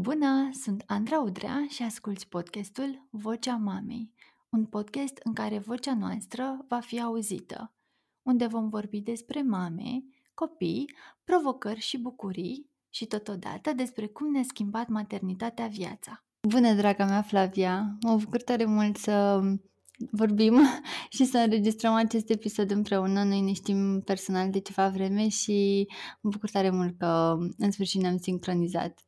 Bună, sunt Andra Udrea și asculți podcastul Vocea Mamei, un podcast în care vocea noastră va fi auzită, unde vom vorbi despre mame, copii, provocări și bucurii și totodată despre cum ne-a schimbat maternitatea viața. Bună, draga mea Flavia! Mă bucur tare mult să vorbim și să înregistrăm acest episod împreună. Noi ne știm personal de ceva vreme și mă bucur tare mult că în sfârșit ne-am sincronizat.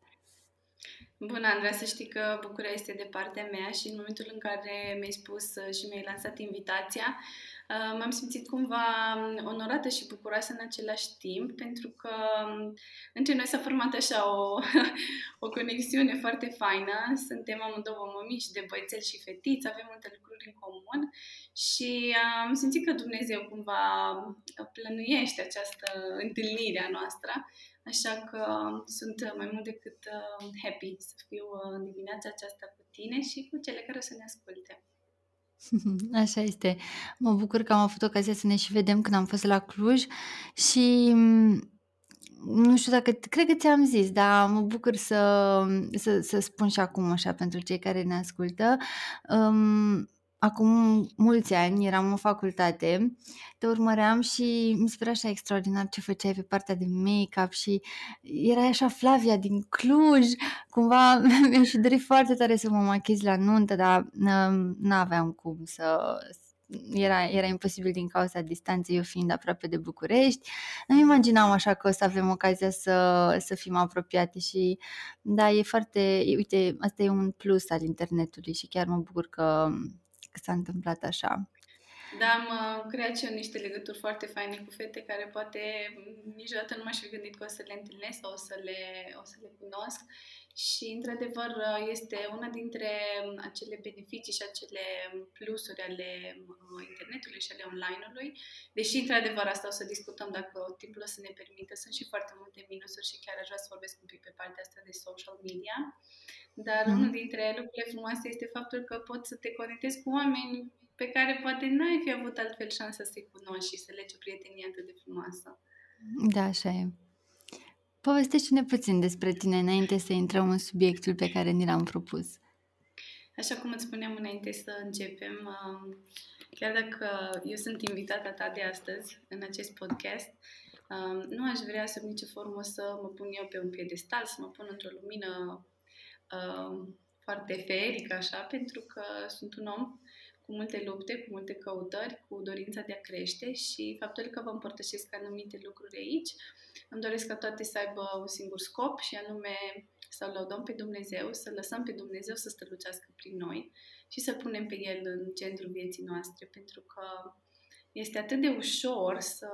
Bună, Andreea, să știi că bucuria este de partea mea și în momentul în care mi-ai spus uh, și mi-ai lansat invitația, uh, m-am simțit cumva um, onorată și bucuroasă în același timp, pentru că um, între noi s-a format așa o, o conexiune foarte faină. Suntem amândouă mămici de băiețel și fetiți, avem multe lucruri în comun și am simțit că Dumnezeu cumva plănuiește această întâlnire a noastră Așa că sunt mai mult decât uh, happy să fiu uh, în dimineața aceasta cu tine și cu cele care o să ne asculte. Așa este. Mă bucur că am avut ocazia să ne și vedem când am fost la Cluj și mm, nu știu dacă, cred că ți-am zis, dar mă bucur să, să, să spun și acum așa pentru cei care ne ascultă. Um, acum mulți ani, eram în facultate, te urmăream și mi se părea așa extraordinar ce făceai pe partea de make-up și era așa Flavia din Cluj, cumva mi-aș fi dorit foarte tare să mă machiz la nuntă, dar nu aveam cum să, era, era imposibil din cauza distanței, eu fiind aproape de București. Nu imaginam așa că o să avem ocazia să, să fim apropiate și da, e foarte, uite, asta e un plus al internetului și chiar mă bucur că că s-a întâmplat așa. Da, am uh, creat și eu niște legături foarte faine cu fete care poate niciodată nu m-aș fi gândit că o să le întâlnesc sau o să le, o să le cunosc. Și, într-adevăr, uh, este una dintre acele beneficii și acele plusuri ale uh, internetului și ale online-ului. Deși, într-adevăr, asta o să discutăm dacă timpul o să ne permită. Sunt și foarte multe minusuri și chiar aș vrea să vorbesc un pic pe partea asta de social media. Dar mm. unul dintre lucrurile frumoase este faptul că poți să te conectezi cu oameni pe care poate n-ai fi avut altfel șansa să-i cunoști și să legi o prietenie atât de frumoasă. Da, așa e. Povestește-ne puțin despre tine înainte să intrăm în subiectul pe care ni l-am propus. Așa cum îți spuneam înainte să începem, um, chiar dacă eu sunt invitata ta de astăzi în acest podcast, um, nu aș vrea sub nicio formă să mă pun eu pe un piedestal, să mă pun într-o lumină Um, foarte feric, așa, pentru că sunt un om cu multe lupte, cu multe căutări, cu dorința de a crește și faptul că vă împărtășesc anumite lucruri aici, îmi doresc ca toate să aibă un singur scop și anume să lăudăm pe Dumnezeu, să lăsăm pe Dumnezeu să strălucească prin noi și să punem pe El în centrul vieții noastre, pentru că este atât de ușor să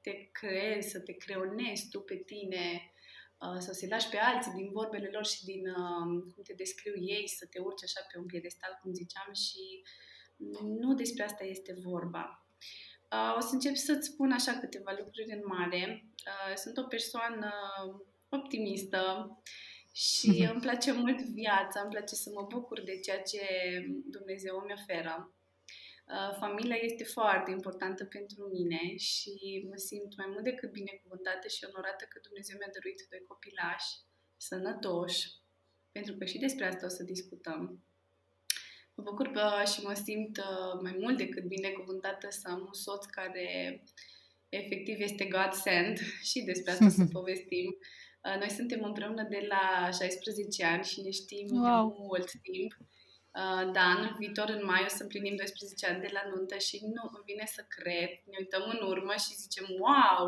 te crezi, să te creonezi tu pe tine, Uh, să se lași pe alții din vorbele lor și din uh, cum te descriu ei, să te urci așa pe un piedestal, cum ziceam, și nu despre asta este vorba. Uh, o să încep să-ți spun așa câteva lucruri în mare. Sunt o persoană optimistă și îmi place mult viața, îmi place să mă bucur de ceea ce Dumnezeu îmi oferă. Uh, familia este foarte importantă pentru mine și mă simt mai mult decât binecuvântată și onorată că Dumnezeu mi-a dăruit doi copilași sănătoși, pentru că și despre asta o să discutăm. Mă bucur că și mă simt uh, mai mult decât binecuvântată să am un soț care efectiv este God sent și despre asta o să povestim. Uh, noi suntem împreună de la 16 ani și ne știm wow. de mult timp Uh, da, anul viitor, în mai, o să împlinim 12 ani de la nuntă și nu îmi vine să cred. Ne uităm în urmă și zicem, wow,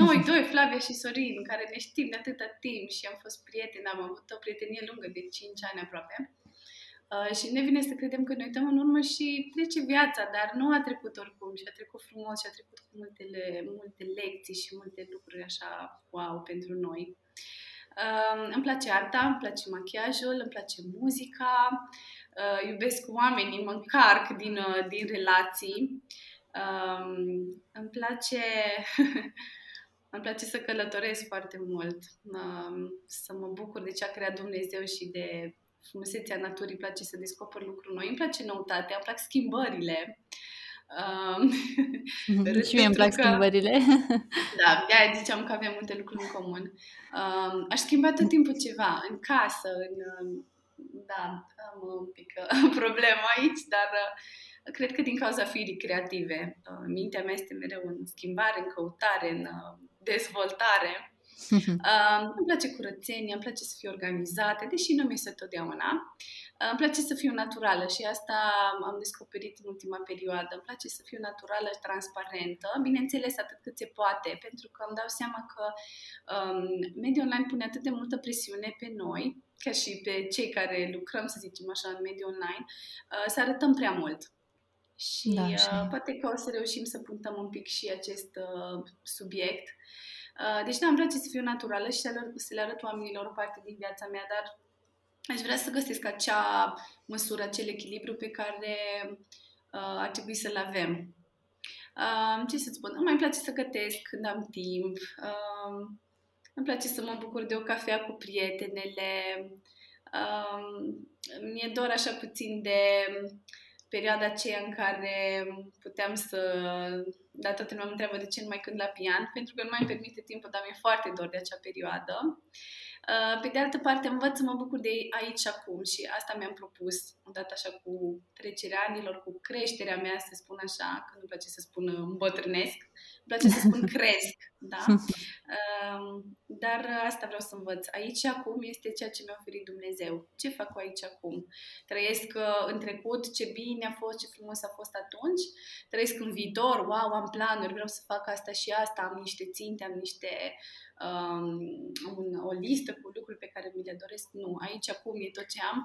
noi doi, Flavia și Sorin, care ne știm de atâta timp și am fost prieteni, am avut o prietenie lungă de 5 ani aproape. Uh, și ne vine să credem că ne uităm în urmă și trece viața, dar nu a trecut oricum și a trecut frumos și a trecut cu multele, multe lecții și multe lucruri așa wow pentru noi. Uh, îmi place arta, îmi place machiajul, îmi place muzica, uh, iubesc oamenii, mă încarc din, uh, din relații. Um, îmi place îmi place să călătoresc foarte mult, um, să mă bucur de ce a creat Dumnezeu și de frumusețea naturii, îmi place să descoper lucruri noi, îmi place noutatea, îmi plac schimbările. Um, și mie îmi plac că, schimbările. da, de-aia ziceam că avem multe lucruri în comun. Um, aș schimba tot timpul ceva, în casă, în... Da, am un pic uh, problemă aici, dar uh, cred că din cauza firii creative. Uh, mintea mea este mereu în schimbare, în căutare, în uh, dezvoltare. Uh, îmi place curățenia, îmi place să fiu organizată, deși nu mi este totdeauna. Uh, îmi place să fiu naturală și asta am descoperit în ultima perioadă. Îmi place să fiu naturală, transparentă, bineînțeles atât cât se poate, pentru că îmi dau seama că um, mediul online pune atât de multă presiune pe noi, ca și pe cei care lucrăm, să zicem așa, în mediul online, uh, să arătăm prea mult. Și da, uh, poate că o să reușim să puntăm un pic și acest uh, subiect. Uh, deci, da, îmi place să fiu naturală și să le, arăt, să le arăt oamenilor o parte din viața mea, dar aș vrea să găsesc acea măsură, acel echilibru pe care uh, ar trebui să-l avem. Uh, ce să-ți spun? Îmi mai place să gătesc când am timp. Uh, îmi place să mă bucur de o cafea cu prietenele. Uh, mi-e dor așa puțin de perioada aceea în care puteam să... Dar toată lumea mă întreabă de ce nu mai cânt la pian, pentru că nu mai permite timpul, dar mi-e foarte dor de acea perioadă. Uh, pe de altă parte, învăț să mă bucur de aici și acum și asta mi-am propus, odată așa cu trecerea anilor, cu creșterea mea, să spun așa, că nu place să spun îmbătrânesc, îmi place să spun cresc, da? Uh, dar asta vreau să învăț. Aici și acum este ceea ce mi-a oferit Dumnezeu. Ce fac cu aici acum? Trăiesc uh, în trecut, ce bine a fost, ce frumos a fost atunci. Trăiesc în viitor, wow, am planuri, vreau să fac asta și asta, am niște ținte, am niște um, un, o listă cu lucruri pe care mi le doresc. Nu, aici acum e tot ce am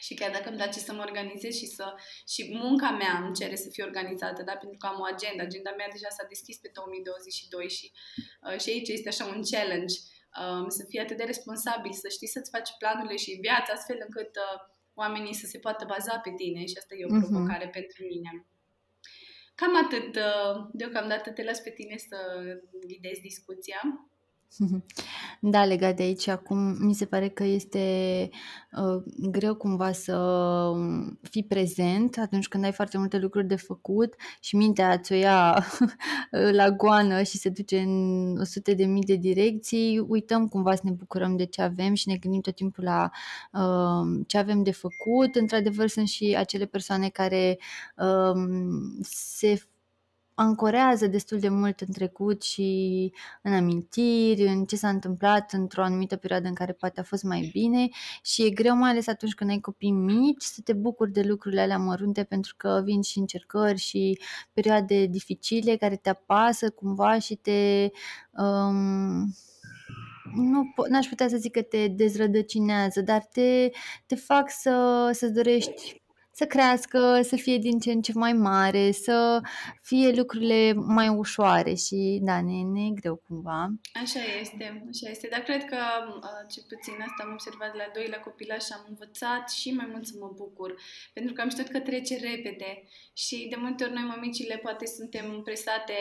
și chiar dacă îmi place să mă organizez și să și munca mea îmi cere să fie organizată, da? pentru că am o agenda. Agenda mea deja s-a deschis pe 2022 și, uh, și aici este așa un challenge. Um, să fii atât de responsabil, să știi să-ți faci planurile și viața astfel încât uh, oamenii să se poată baza pe tine și asta e o mhm. provocare uh-huh. pentru mine. Cam atât. Uh, deocamdată te las pe tine să ghidezi discuția. Da, legat de aici, acum mi se pare că este uh, greu cumva să um, fii prezent atunci când ai foarte multe lucruri de făcut și mintea ți-o ia la goană și se duce în o sute de mii de direcții, uităm cumva să ne bucurăm de ce avem și ne gândim tot timpul la uh, ce avem de făcut. Într-adevăr, sunt și acele persoane care uh, se ancorează destul de mult în trecut și în amintiri, în ce s-a întâmplat într-o anumită perioadă în care poate a fost mai bine. Și e greu, mai ales atunci când ai copii mici, să te bucuri de lucrurile alea mărunte pentru că vin și încercări și perioade dificile care te apasă cumva și te... Um, nu, n-aș putea să zic că te dezrădăcinează, dar te, te fac să, să-ți dorești să crească, să fie din ce în ce mai mare, să fie lucrurile mai ușoare și da, ne, ne e greu cumva. Așa este, așa este, dar cred că uh, ce puțin asta am observat la doi la copilaj și am învățat și mai mult să mă bucur, pentru că am știut că trece repede și de multe ori noi mămicile poate suntem presate,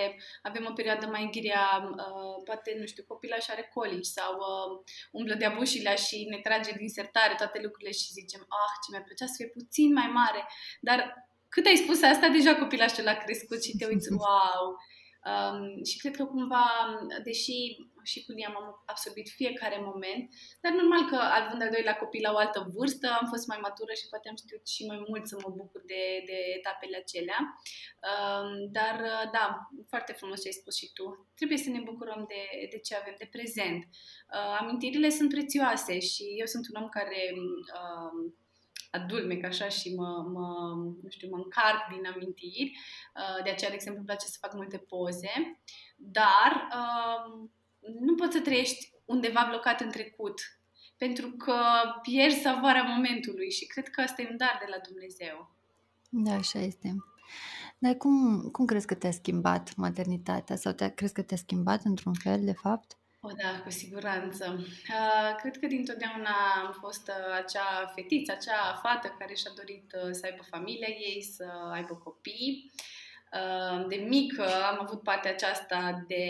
avem o perioadă mai grea, uh, poate, nu știu, copilaj are colici sau uh, umblă de abușilea și ne trage din sertare toate lucrurile și zicem, ah, ce mi-ar plăcea să fie puțin mai mare mare. Dar cât ai spus asta, deja copilul a crescut și te uiți, wow! Um, și cred că cumva, deși și cu Liam am absorbit fiecare moment, dar normal că având al doilea copil la o altă vârstă, am fost mai matură și poate am știut și mai mult să mă bucur de, de etapele acelea. Um, dar da, foarte frumos ce ai spus și tu. Trebuie să ne bucurăm de, de ce avem, de prezent. Uh, amintirile sunt prețioase și eu sunt un om care uh, adulmec așa și mă, mă, nu știu, mă încarc din amintiri. Uh, de aceea, de exemplu, îmi place să fac multe poze. Dar um, nu poți să trăiești undeva blocat în trecut pentru că pierzi savoarea momentului și cred că asta e un dar de la Dumnezeu. Da, așa este. Dar cum, cum crezi că te-a schimbat maternitatea sau te crezi că te-a schimbat într-un fel, de fapt? O, da, cu siguranță. Uh, cred că dintotdeauna am fost uh, acea fetiță, acea fată care și-a dorit uh, să aibă familia ei, să aibă copii. Uh, de mică am avut partea aceasta de,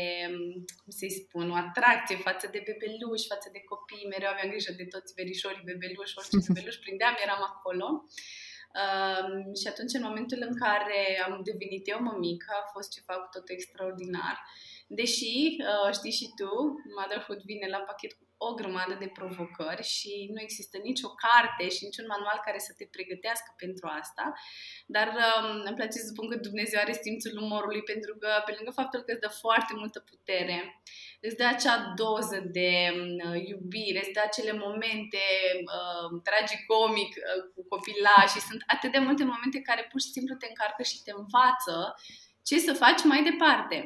cum să-i spun, o atracție față de bebeluși, față de copii. Mereu aveam grijă de toți verișorii bebeluși, orice bebeluș prindeam, eram acolo. Uh, și atunci, în momentul în care am devenit eu mămică, a fost ceva cu tot extraordinar. Deși, uh, știi și tu, Motherhood vine la pachet cu o grămadă de provocări și nu există nicio carte și niciun manual care să te pregătească pentru asta. Dar um, îmi place să spun că Dumnezeu are simțul umorului pentru că, pe lângă faptul că îți dă foarte multă putere, îți dă acea doză de uh, iubire, îți dă acele momente uh, tragicomic uh, cu copilași și sunt atât de multe momente care pur și simplu te încarcă și te învață ce să faci mai departe.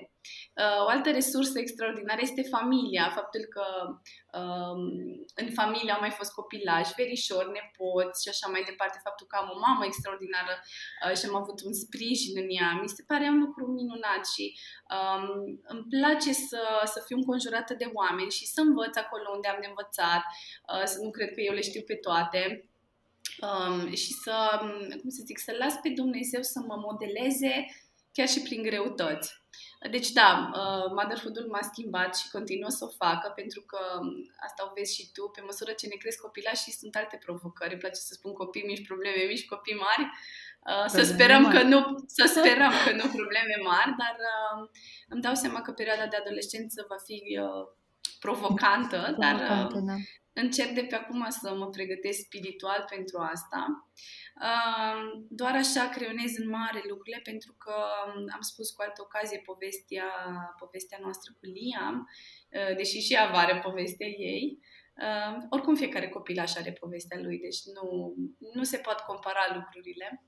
Uh, o altă resursă extraordinară este familia, faptul că um, în familie au mai fost copilași, verișori, nepoți și așa mai departe, faptul că am o mamă extraordinară uh, și am avut un sprijin în ea, mi se pare un lucru minunat și um, îmi place să, să fiu înconjurată de oameni și să învăț acolo unde am de învățat, uh, să nu cred că eu le știu pe toate. Um, și să, cum să zic, să las pe Dumnezeu să mă modeleze chiar și prin greutăți. Deci da, uh, motherhood-ul m-a schimbat și continuă să o facă pentru că um, asta o vezi și tu, pe măsură ce ne cresc copila și sunt alte provocări. Îmi place să spun copii mici, probleme mici, copii mari. Uh, să sperăm că nu, să sperăm că nu probleme mari, dar uh, îmi dau seama că perioada de adolescență va fi provocantă, dar da. încerc de pe acum să mă pregătesc spiritual pentru asta. Doar așa creionez în mare lucrurile, pentru că am spus cu altă ocazie povestea, povestea noastră cu Liam, ă, deși și ea are povestea ei. Oricum fiecare copil așa are povestea lui, deci nu, nu se pot compara lucrurile.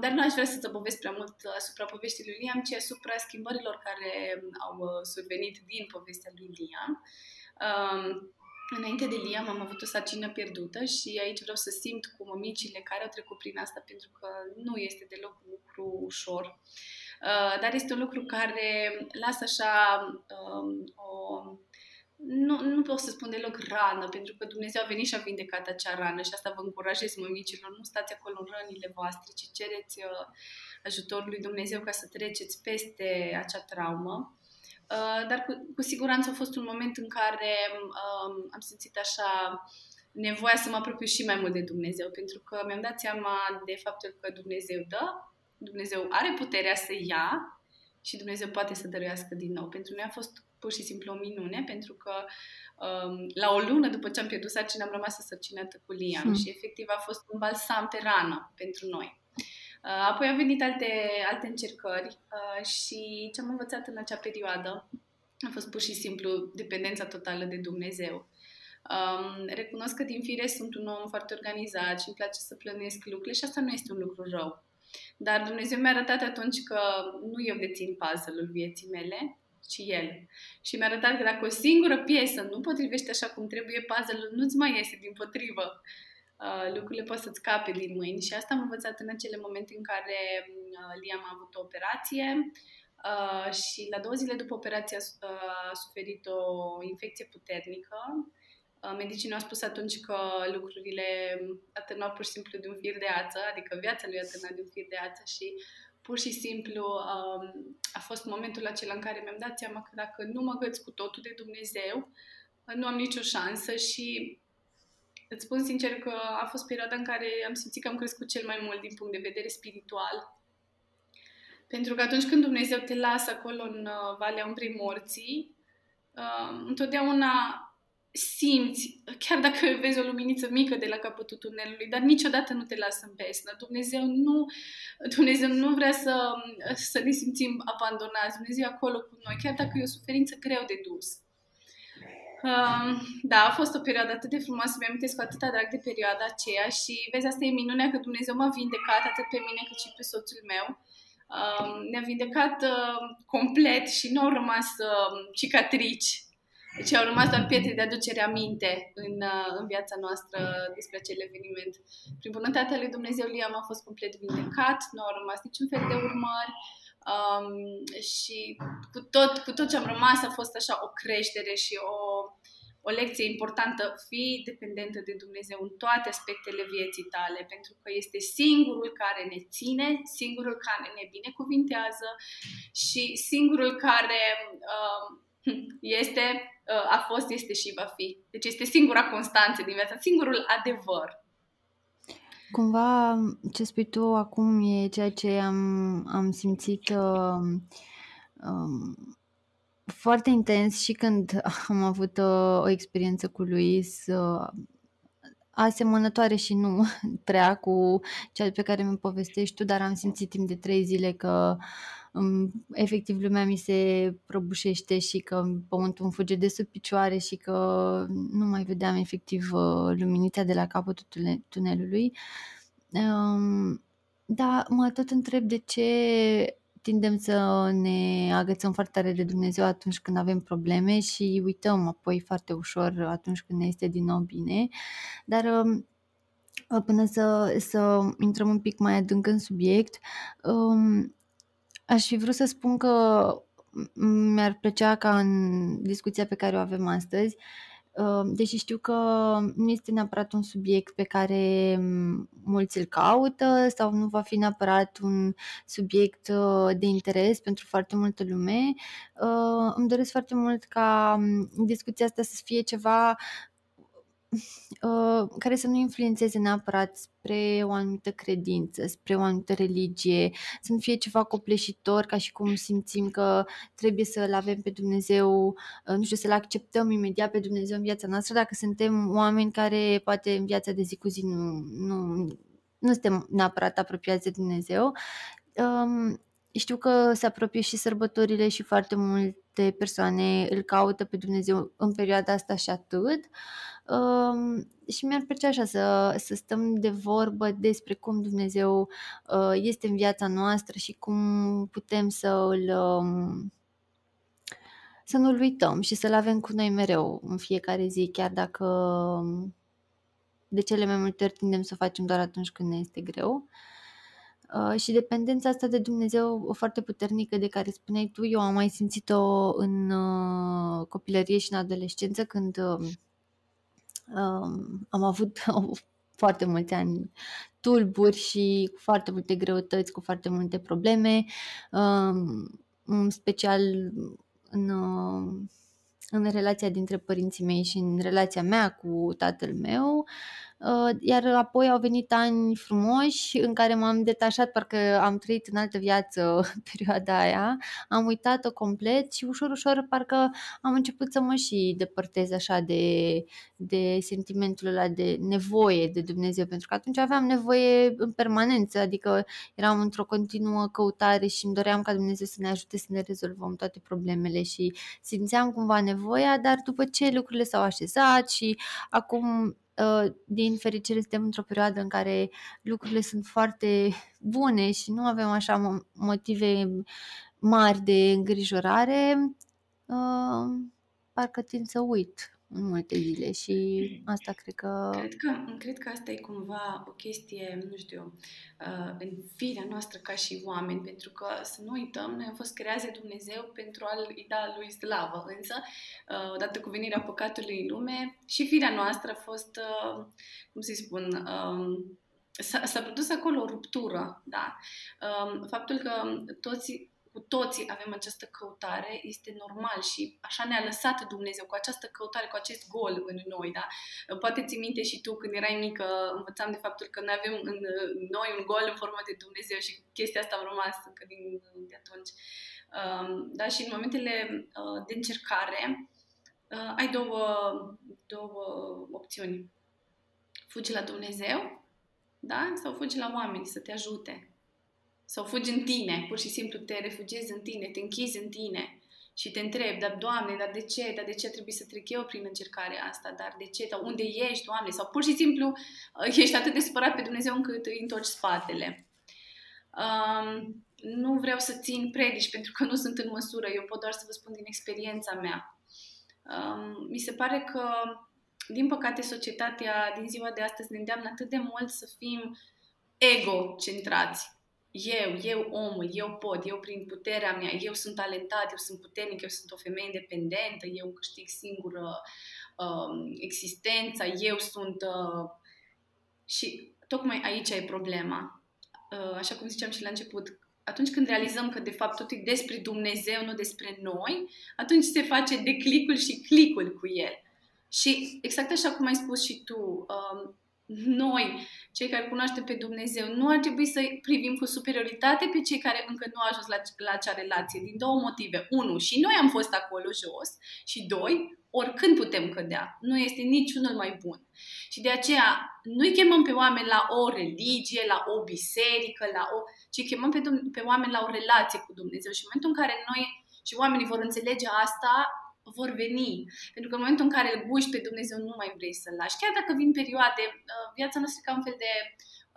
Dar nu aș vrea să povesc prea mult asupra poveștii lui Liam, ci asupra schimbărilor care au uh, survenit din povestea lui Liam. Înainte de Liam am avut o sarcină pierdută și aici vreau să simt cu mămicile care au trecut prin asta pentru că nu este deloc un lucru ușor. Uh, dar este un lucru care lasă așa um, o... Nu, nu pot să spun deloc rană, pentru că Dumnezeu a venit și a vindecat acea rană și asta vă încurajez, mămicilor. Nu stați acolo în rănile voastre, ci cereți uh, ajutorul lui Dumnezeu ca să treceți peste acea traumă. Uh, dar cu, cu siguranță a fost un moment în care um, am simțit așa nevoia să mă apropiu și mai mult de Dumnezeu, pentru că mi-am dat seama de faptul că Dumnezeu dă, Dumnezeu are puterea să ia și Dumnezeu poate să dăruiască din nou. Pentru noi a fost pur și simplu o minune, pentru că um, la o lună după ce am pierdut sarcina am rămas însărcinată cu Liam hmm. și efectiv a fost un balsam pe rană pentru noi. Uh, apoi au venit alte, alte încercări uh, și ce am învățat în acea perioadă a fost pur și simplu dependența totală de Dumnezeu. Um, recunosc că din fire sunt un om foarte organizat și îmi place să plănesc lucrurile și asta nu este un lucru rău. Dar Dumnezeu mi-a arătat atunci că nu eu dețin puzzle-ul vieții mele, ci El. Și mi-a arătat că dacă o singură piesă nu potrivește așa cum trebuie, puzzle-ul nu-ți mai iese din potrivă. Uh, lucrurile pot să-ți scape din mâini și asta am învățat în acele momente în care uh, Liam a avut o operație uh, și la două zile după operație a, uh, a suferit o infecție puternică. Uh, medicinii au spus atunci că lucrurile atârnau pur și simplu de un fir de ață, adică viața lui atârna de un fir de ață și pur și simplu um, a fost momentul acela în care mi-am dat seama că dacă nu mă găți cu totul de Dumnezeu, nu am nicio șansă și Îți spun sincer că a fost perioada în care am simțit că am crescut cel mai mult din punct de vedere spiritual. Pentru că atunci când Dumnezeu te lasă acolo în uh, Valea Umbrei Morții, uh, întotdeauna simți, chiar dacă vezi o luminiță mică de la capătul tunelului, dar niciodată nu te lasă în pesnă. Dumnezeu nu, Dumnezeu nu vrea să, să ne simțim abandonați. Dumnezeu e acolo cu noi, chiar dacă e o suferință greu de dus. Um, da, a fost o perioadă atât de frumoasă, mi-am cu atâta drag de perioada aceea și vezi, asta e minunea că Dumnezeu m-a vindecat atât pe mine cât și pe soțul meu. Um, ne-a vindecat uh, complet și nu au rămas uh, cicatrici, deci au rămas doar pietre de aducere aminte în, uh, în viața noastră despre acel eveniment. Prin bunătatea lui Dumnezeu, Liam a fost complet vindecat, nu au rămas niciun fel de urmări. Um, și cu tot, cu tot ce am rămas a fost așa o creștere și o, o lecție importantă. Fii dependentă de Dumnezeu în toate aspectele vieții tale, pentru că este singurul care ne ține, singurul care ne binecuvintează și singurul care uh, este, uh, a fost, este și va fi. Deci este singura constanță din viața, singurul adevăr. Cumva ce spui tu acum e ceea ce am, am simțit uh, um, foarte intens și când am avut uh, o experiență cu Luis uh, asemănătoare și nu prea cu cea pe care mi povestești tu, dar am simțit timp de trei zile că um, efectiv lumea mi se prăbușește și că pământul îmi fuge de sub picioare și că nu mai vedeam efectiv uh, luminița de la capătul tunelului. Um, da, mă tot întreb de ce tindem să ne agățăm foarte tare de Dumnezeu atunci când avem probleme și uităm apoi foarte ușor atunci când ne este din nou bine. Dar um, până să, să intrăm un pic mai adânc în subiect, um, aș fi vrut să spun că mi-ar plăcea ca în discuția pe care o avem astăzi deși știu că nu este neapărat un subiect pe care mulți îl caută sau nu va fi neapărat un subiect uh, de interes pentru foarte multă lume, uh, îmi doresc foarte mult ca discuția asta să fie ceva Uh, care să nu influențeze neapărat spre o anumită credință, spre o anumită religie, să nu fie ceva copleșitor, ca și cum simțim că trebuie să-L avem pe Dumnezeu, uh, nu știu, să-L acceptăm imediat pe Dumnezeu în viața noastră, dacă suntem oameni care poate în viața de zi cu zi nu, nu, nu suntem neapărat apropiați de Dumnezeu. Um, știu că se apropie și sărbătorile și foarte multe persoane îl caută pe Dumnezeu în perioada asta și atât. Uh, și mi-ar plăcea așa să, să stăm de vorbă despre cum Dumnezeu uh, este în viața noastră și cum putem să îl um, să nu-l uităm și să-l avem cu noi mereu în fiecare zi, chiar dacă um, de cele mai multe ori tindem să o facem doar atunci când ne este greu. Uh, și dependența asta de Dumnezeu o foarte puternică de care spuneai tu, eu am mai simțit-o în uh, copilărie și în adolescență când uh, Um, am avut foarte mulți ani tulburi și cu foarte multe greutăți, cu foarte multe probleme, um, în special în, în relația dintre părinții mei și în relația mea cu tatăl meu. Uh, iar apoi au venit ani frumoși în care m-am detașat, parcă am trăit în altă viață perioada aia, am uitat-o complet și ușor, ușor parcă am început să mă și depărtez așa de, de sentimentul ăla de nevoie de Dumnezeu, pentru că atunci aveam nevoie în permanență, adică eram într-o continuă căutare și îmi doream ca Dumnezeu să ne ajute să ne rezolvăm toate problemele și simțeam cumva nevoia, dar după ce lucrurile s-au așezat și acum Uh, din fericire suntem într-o perioadă în care lucrurile sunt foarte bune și nu avem așa motive mari de îngrijorare, uh, parcă tind să uit în multe zile și asta cred că... Cred că, cred că asta e cumva o chestie, nu știu, uh, în firea noastră ca și oameni, pentru că să nu uităm, noi am fost creați de Dumnezeu pentru a-L da Lui slavă, însă, uh, odată cu venirea păcatului în lume, și firea noastră a fost, uh, cum să spun, um, S-a, s-a produs acolo o ruptură, da. Um, faptul că toți cu toții avem această căutare, este normal și așa ne-a lăsat Dumnezeu cu această căutare, cu acest gol în noi, da? Poate ți minte și tu când erai mică, învățam de faptul că noi avem în noi un gol în formă de Dumnezeu și chestia asta a rămas încă din, de atunci. Um, da, și în momentele uh, de încercare uh, ai două, două opțiuni. Fugi la Dumnezeu, da? Sau fugi la oameni să te ajute sau fugi în tine, pur și simplu te refugiezi în tine, te închizi în tine și te întrebi, dar Doamne, dar de ce? Dar de ce trebuie să trec eu prin încercarea asta? Dar de ce? Dar unde ești, Doamne? Sau pur și simplu uh, ești atât de supărat pe Dumnezeu încât îi întorci spatele. Um, nu vreau să țin predici pentru că nu sunt în măsură, eu pot doar să vă spun din experiența mea. Um, mi se pare că, din păcate, societatea din ziua de astăzi ne îndeamnă atât de mult să fim ego-centrați eu, eu omul, eu pot, eu prin puterea mea, eu sunt talentat, eu sunt puternic, eu sunt o femeie independentă, eu câștig singură uh, existența, eu sunt... Uh, și tocmai aici e problema. Uh, așa cum ziceam și la început, atunci când realizăm că de fapt tot e despre Dumnezeu, nu despre noi, atunci se face declicul și clicul cu El. Și exact așa cum ai spus și tu, uh, noi, cei care cunoaștem pe Dumnezeu, nu ar trebui să privim cu superioritate pe cei care încă nu au ajuns la, la acea relație, din două motive. Unu, și noi am fost acolo jos și doi, oricând putem cădea. Nu este niciunul mai bun. Și de aceea nu-i chemăm pe oameni la o religie, la o biserică, la o... ci chemăm pe, pe oameni la o relație cu Dumnezeu. Și în momentul în care noi și oamenii vor înțelege asta, vor veni. Pentru că în momentul în care îl guși pe Dumnezeu, nu mai vrei să-l lași. Chiar dacă vin perioade, uh, viața noastră ca un fel de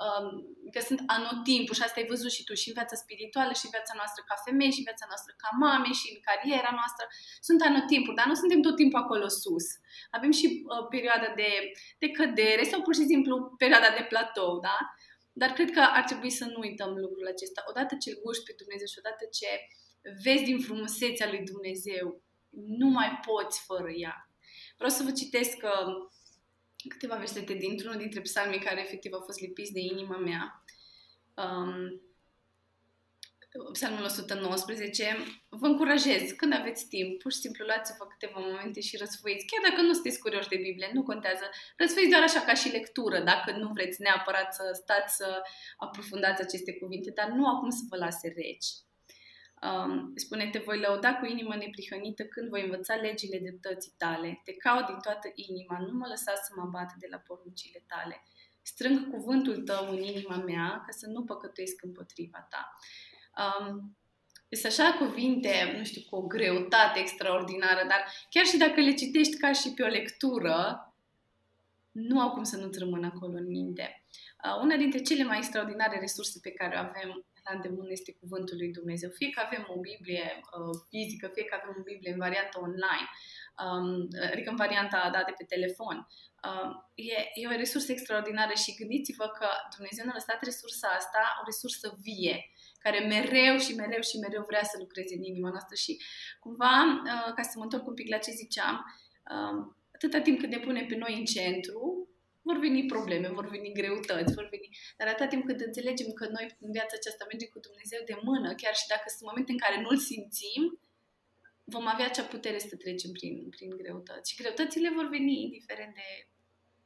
um, că sunt anotimpuri și asta ai văzut și tu și în viața spirituală și în viața noastră ca femei și în viața noastră ca mame și în cariera noastră. Sunt anotimpuri, dar nu suntem tot timpul acolo sus. Avem și uh, perioada de, de cădere sau pur și simplu perioada de platou, da? Dar cred că ar trebui să nu uităm lucrul acesta. Odată ce îl guși pe Dumnezeu și odată ce vezi din frumusețea lui Dumnezeu nu mai poți fără ea. Vreau să vă citesc uh, câteva versete dintr-unul dintre psalmii care efectiv au fost lipiți de inima mea. Um, psalmul 119. Vă încurajez, când aveți timp, pur și simplu luați-vă câteva momente și răsfoiți. Chiar dacă nu sunteți curioși de Biblie, nu contează. Răsfoiți doar așa ca și lectură, dacă nu vreți neapărat să stați să aprofundați aceste cuvinte, dar nu acum să vă lase reci. Um, spune, te voi lăuda cu inima neprihănită când voi învăța legile dreptății tale. Te caut din toată inima, nu mă lăsa să mă abată de la poruncile tale. Strâng cuvântul tău în inima mea ca să nu păcătuiesc împotriva ta. Um, sunt așa cuvinte, nu știu, cu o greutate extraordinară, dar chiar și dacă le citești ca și pe o lectură, nu au cum să nu-ți rămână acolo în minte. Uh, una dintre cele mai extraordinare resurse pe care o avem la îndemână este Cuvântul lui Dumnezeu. Fie că avem o Biblie uh, fizică, fie că avem o Biblie în variantă online, um, adică în varianta da, de pe telefon. Uh, e, e o resursă extraordinară și gândiți-vă că Dumnezeu ne-a lăsat resursa asta, o resursă vie, care mereu și mereu și mereu vrea să lucreze în inima noastră și cumva, uh, ca să mă întorc un pic la ce ziceam, uh, atâta timp cât ne pune pe noi în centru, vor veni probleme, vor veni greutăți, vor veni... Dar atâta timp cât înțelegem că noi în viața aceasta mergem cu Dumnezeu de mână, chiar și dacă sunt momente în care nu-L simțim, vom avea acea putere să trecem prin, prin greutăți. Și greutățile vor veni indiferent de,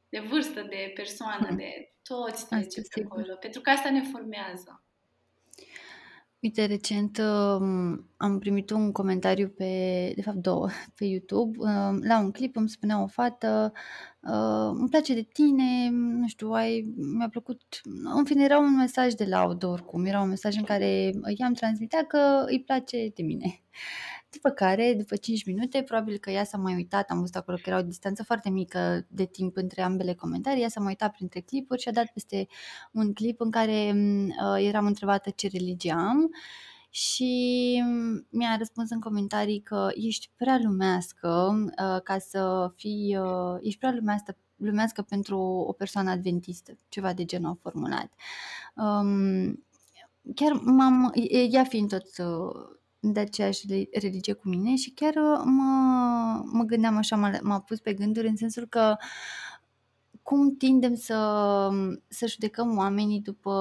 de vârstă, de persoană, hmm. de toți trecem pe acolo. Pentru că asta ne formează. Uite, recent um, am primit un comentariu pe, de fapt două, pe YouTube. Um, la un clip îmi spunea o fată, uh, îmi place de tine, nu știu, ai, mi-a plăcut. În fine, era un mesaj de laudă oricum, era un mesaj în care i-am transmitea că îi place de mine. După care, după 5 minute, probabil că ea s-a mai uitat, am văzut acolo că era o distanță foarte mică de timp între ambele comentarii, ea s-a mai uitat printre clipuri și a dat peste un clip în care uh, eram întrebată ce religie am și mi-a răspuns în comentarii că ești prea lumească uh, ca să fii, uh, ești prea lumească, lumească pentru o persoană adventistă, ceva de genul a formulat. Um, chiar m-am, ea fiind tot uh, de aceeași religie cu mine și chiar uh, mă, mă gândeam așa, m-a, m-a pus pe gânduri în sensul că cum tindem să, să judecăm oamenii după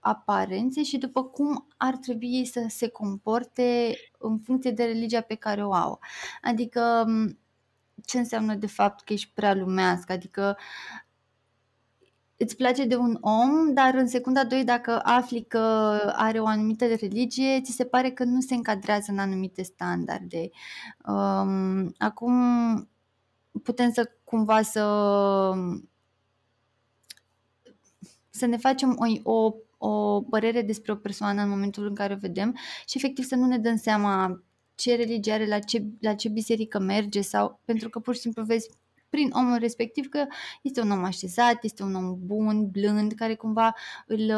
aparențe și după cum ar trebui să se comporte în funcție de religia pe care o au. Adică ce înseamnă de fapt că ești prea lumească, adică îți place de un om, dar în secunda 2 dacă afli că are o anumită religie, ți se pare că nu se încadrează în anumite standarde. Um, acum putem să cumva să să ne facem o, o, o părere despre o persoană în momentul în care o vedem și efectiv să nu ne dăm seama ce religie are, la ce, la ce biserică merge sau pentru că pur și simplu vezi prin omul respectiv că este un om așezat, este un om bun, blând, care cumva îl,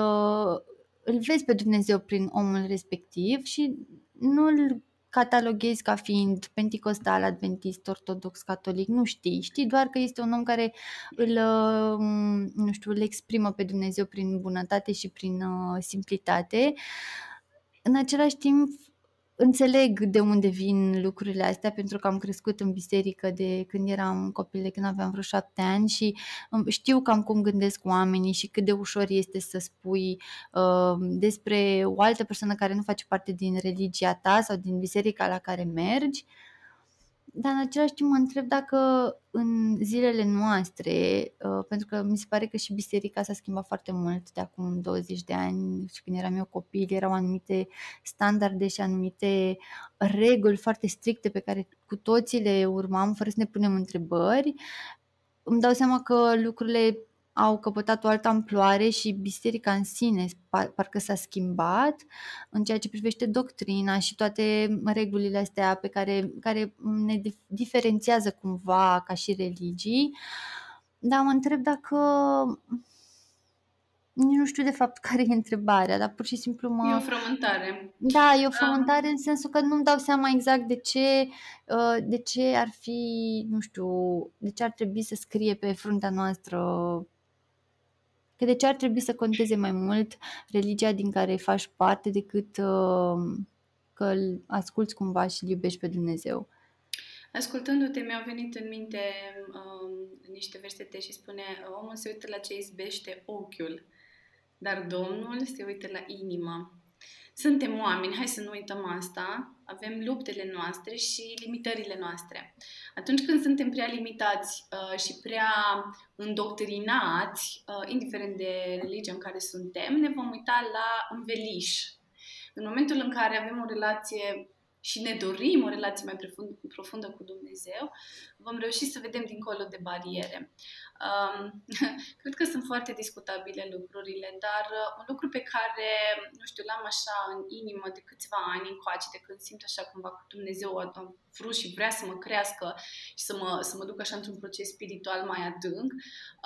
îl vezi pe Dumnezeu prin omul respectiv și nu îl cataloghezi ca fiind penticostal, adventist, ortodox, catolic, nu știi. Știi doar că este un om care îl, nu știu, îl exprimă pe Dumnezeu prin bunătate și prin uh, simplitate. În același timp, înțeleg de unde vin lucrurile astea pentru că am crescut în biserică de când eram copil, de când aveam vreo șapte ani și um, știu cam cum gândesc oamenii și cât de ușor este să spui uh, despre o altă persoană care nu face parte din religia ta sau din biserica la care mergi dar în același timp mă întreb dacă în zilele noastre, uh, pentru că mi se pare că și biserica s-a schimbat foarte mult de acum 20 de ani și când eram eu copil, erau anumite standarde și anumite reguli foarte stricte pe care cu toții le urmam fără să ne punem întrebări. Îmi dau seama că lucrurile au căpătat o altă amploare și biserica în sine parcă s-a schimbat în ceea ce privește doctrina și toate regulile astea pe care, care ne diferențiază cumva ca și religii. Dar mă întreb dacă nici nu știu de fapt care e întrebarea, dar pur și simplu mă... E o frământare. Da, e o frământare um... în sensul că nu-mi dau seama exact de ce, uh, de ce ar fi, nu știu, de ce ar trebui să scrie pe fruntea noastră că de ce ar trebui să conteze mai mult religia din care faci parte decât uh, că îl asculți cumva și îl iubești pe Dumnezeu. Ascultându-te, mi-au venit în minte um, niște versete și spune omul se uită la ce izbește ochiul, dar Domnul se uită la inimă. Suntem oameni, hai să nu uităm asta, avem luptele noastre și limitările noastre. Atunci când suntem prea limitați uh, și prea îndoctrinați, uh, indiferent de religia în care suntem, ne vom uita la înveliș. În momentul în care avem o relație și ne dorim o relație mai profundă cu Dumnezeu, vom reuși să vedem dincolo de bariere. Um, cred că sunt foarte discutabile lucrurile, dar uh, un lucru pe care, nu știu, l-am așa în inimă de câțiva ani încoace, de când simt așa cumva că Dumnezeu a, a vrut și vrea să mă crească și să mă, să mă duc așa într-un proces spiritual mai adânc,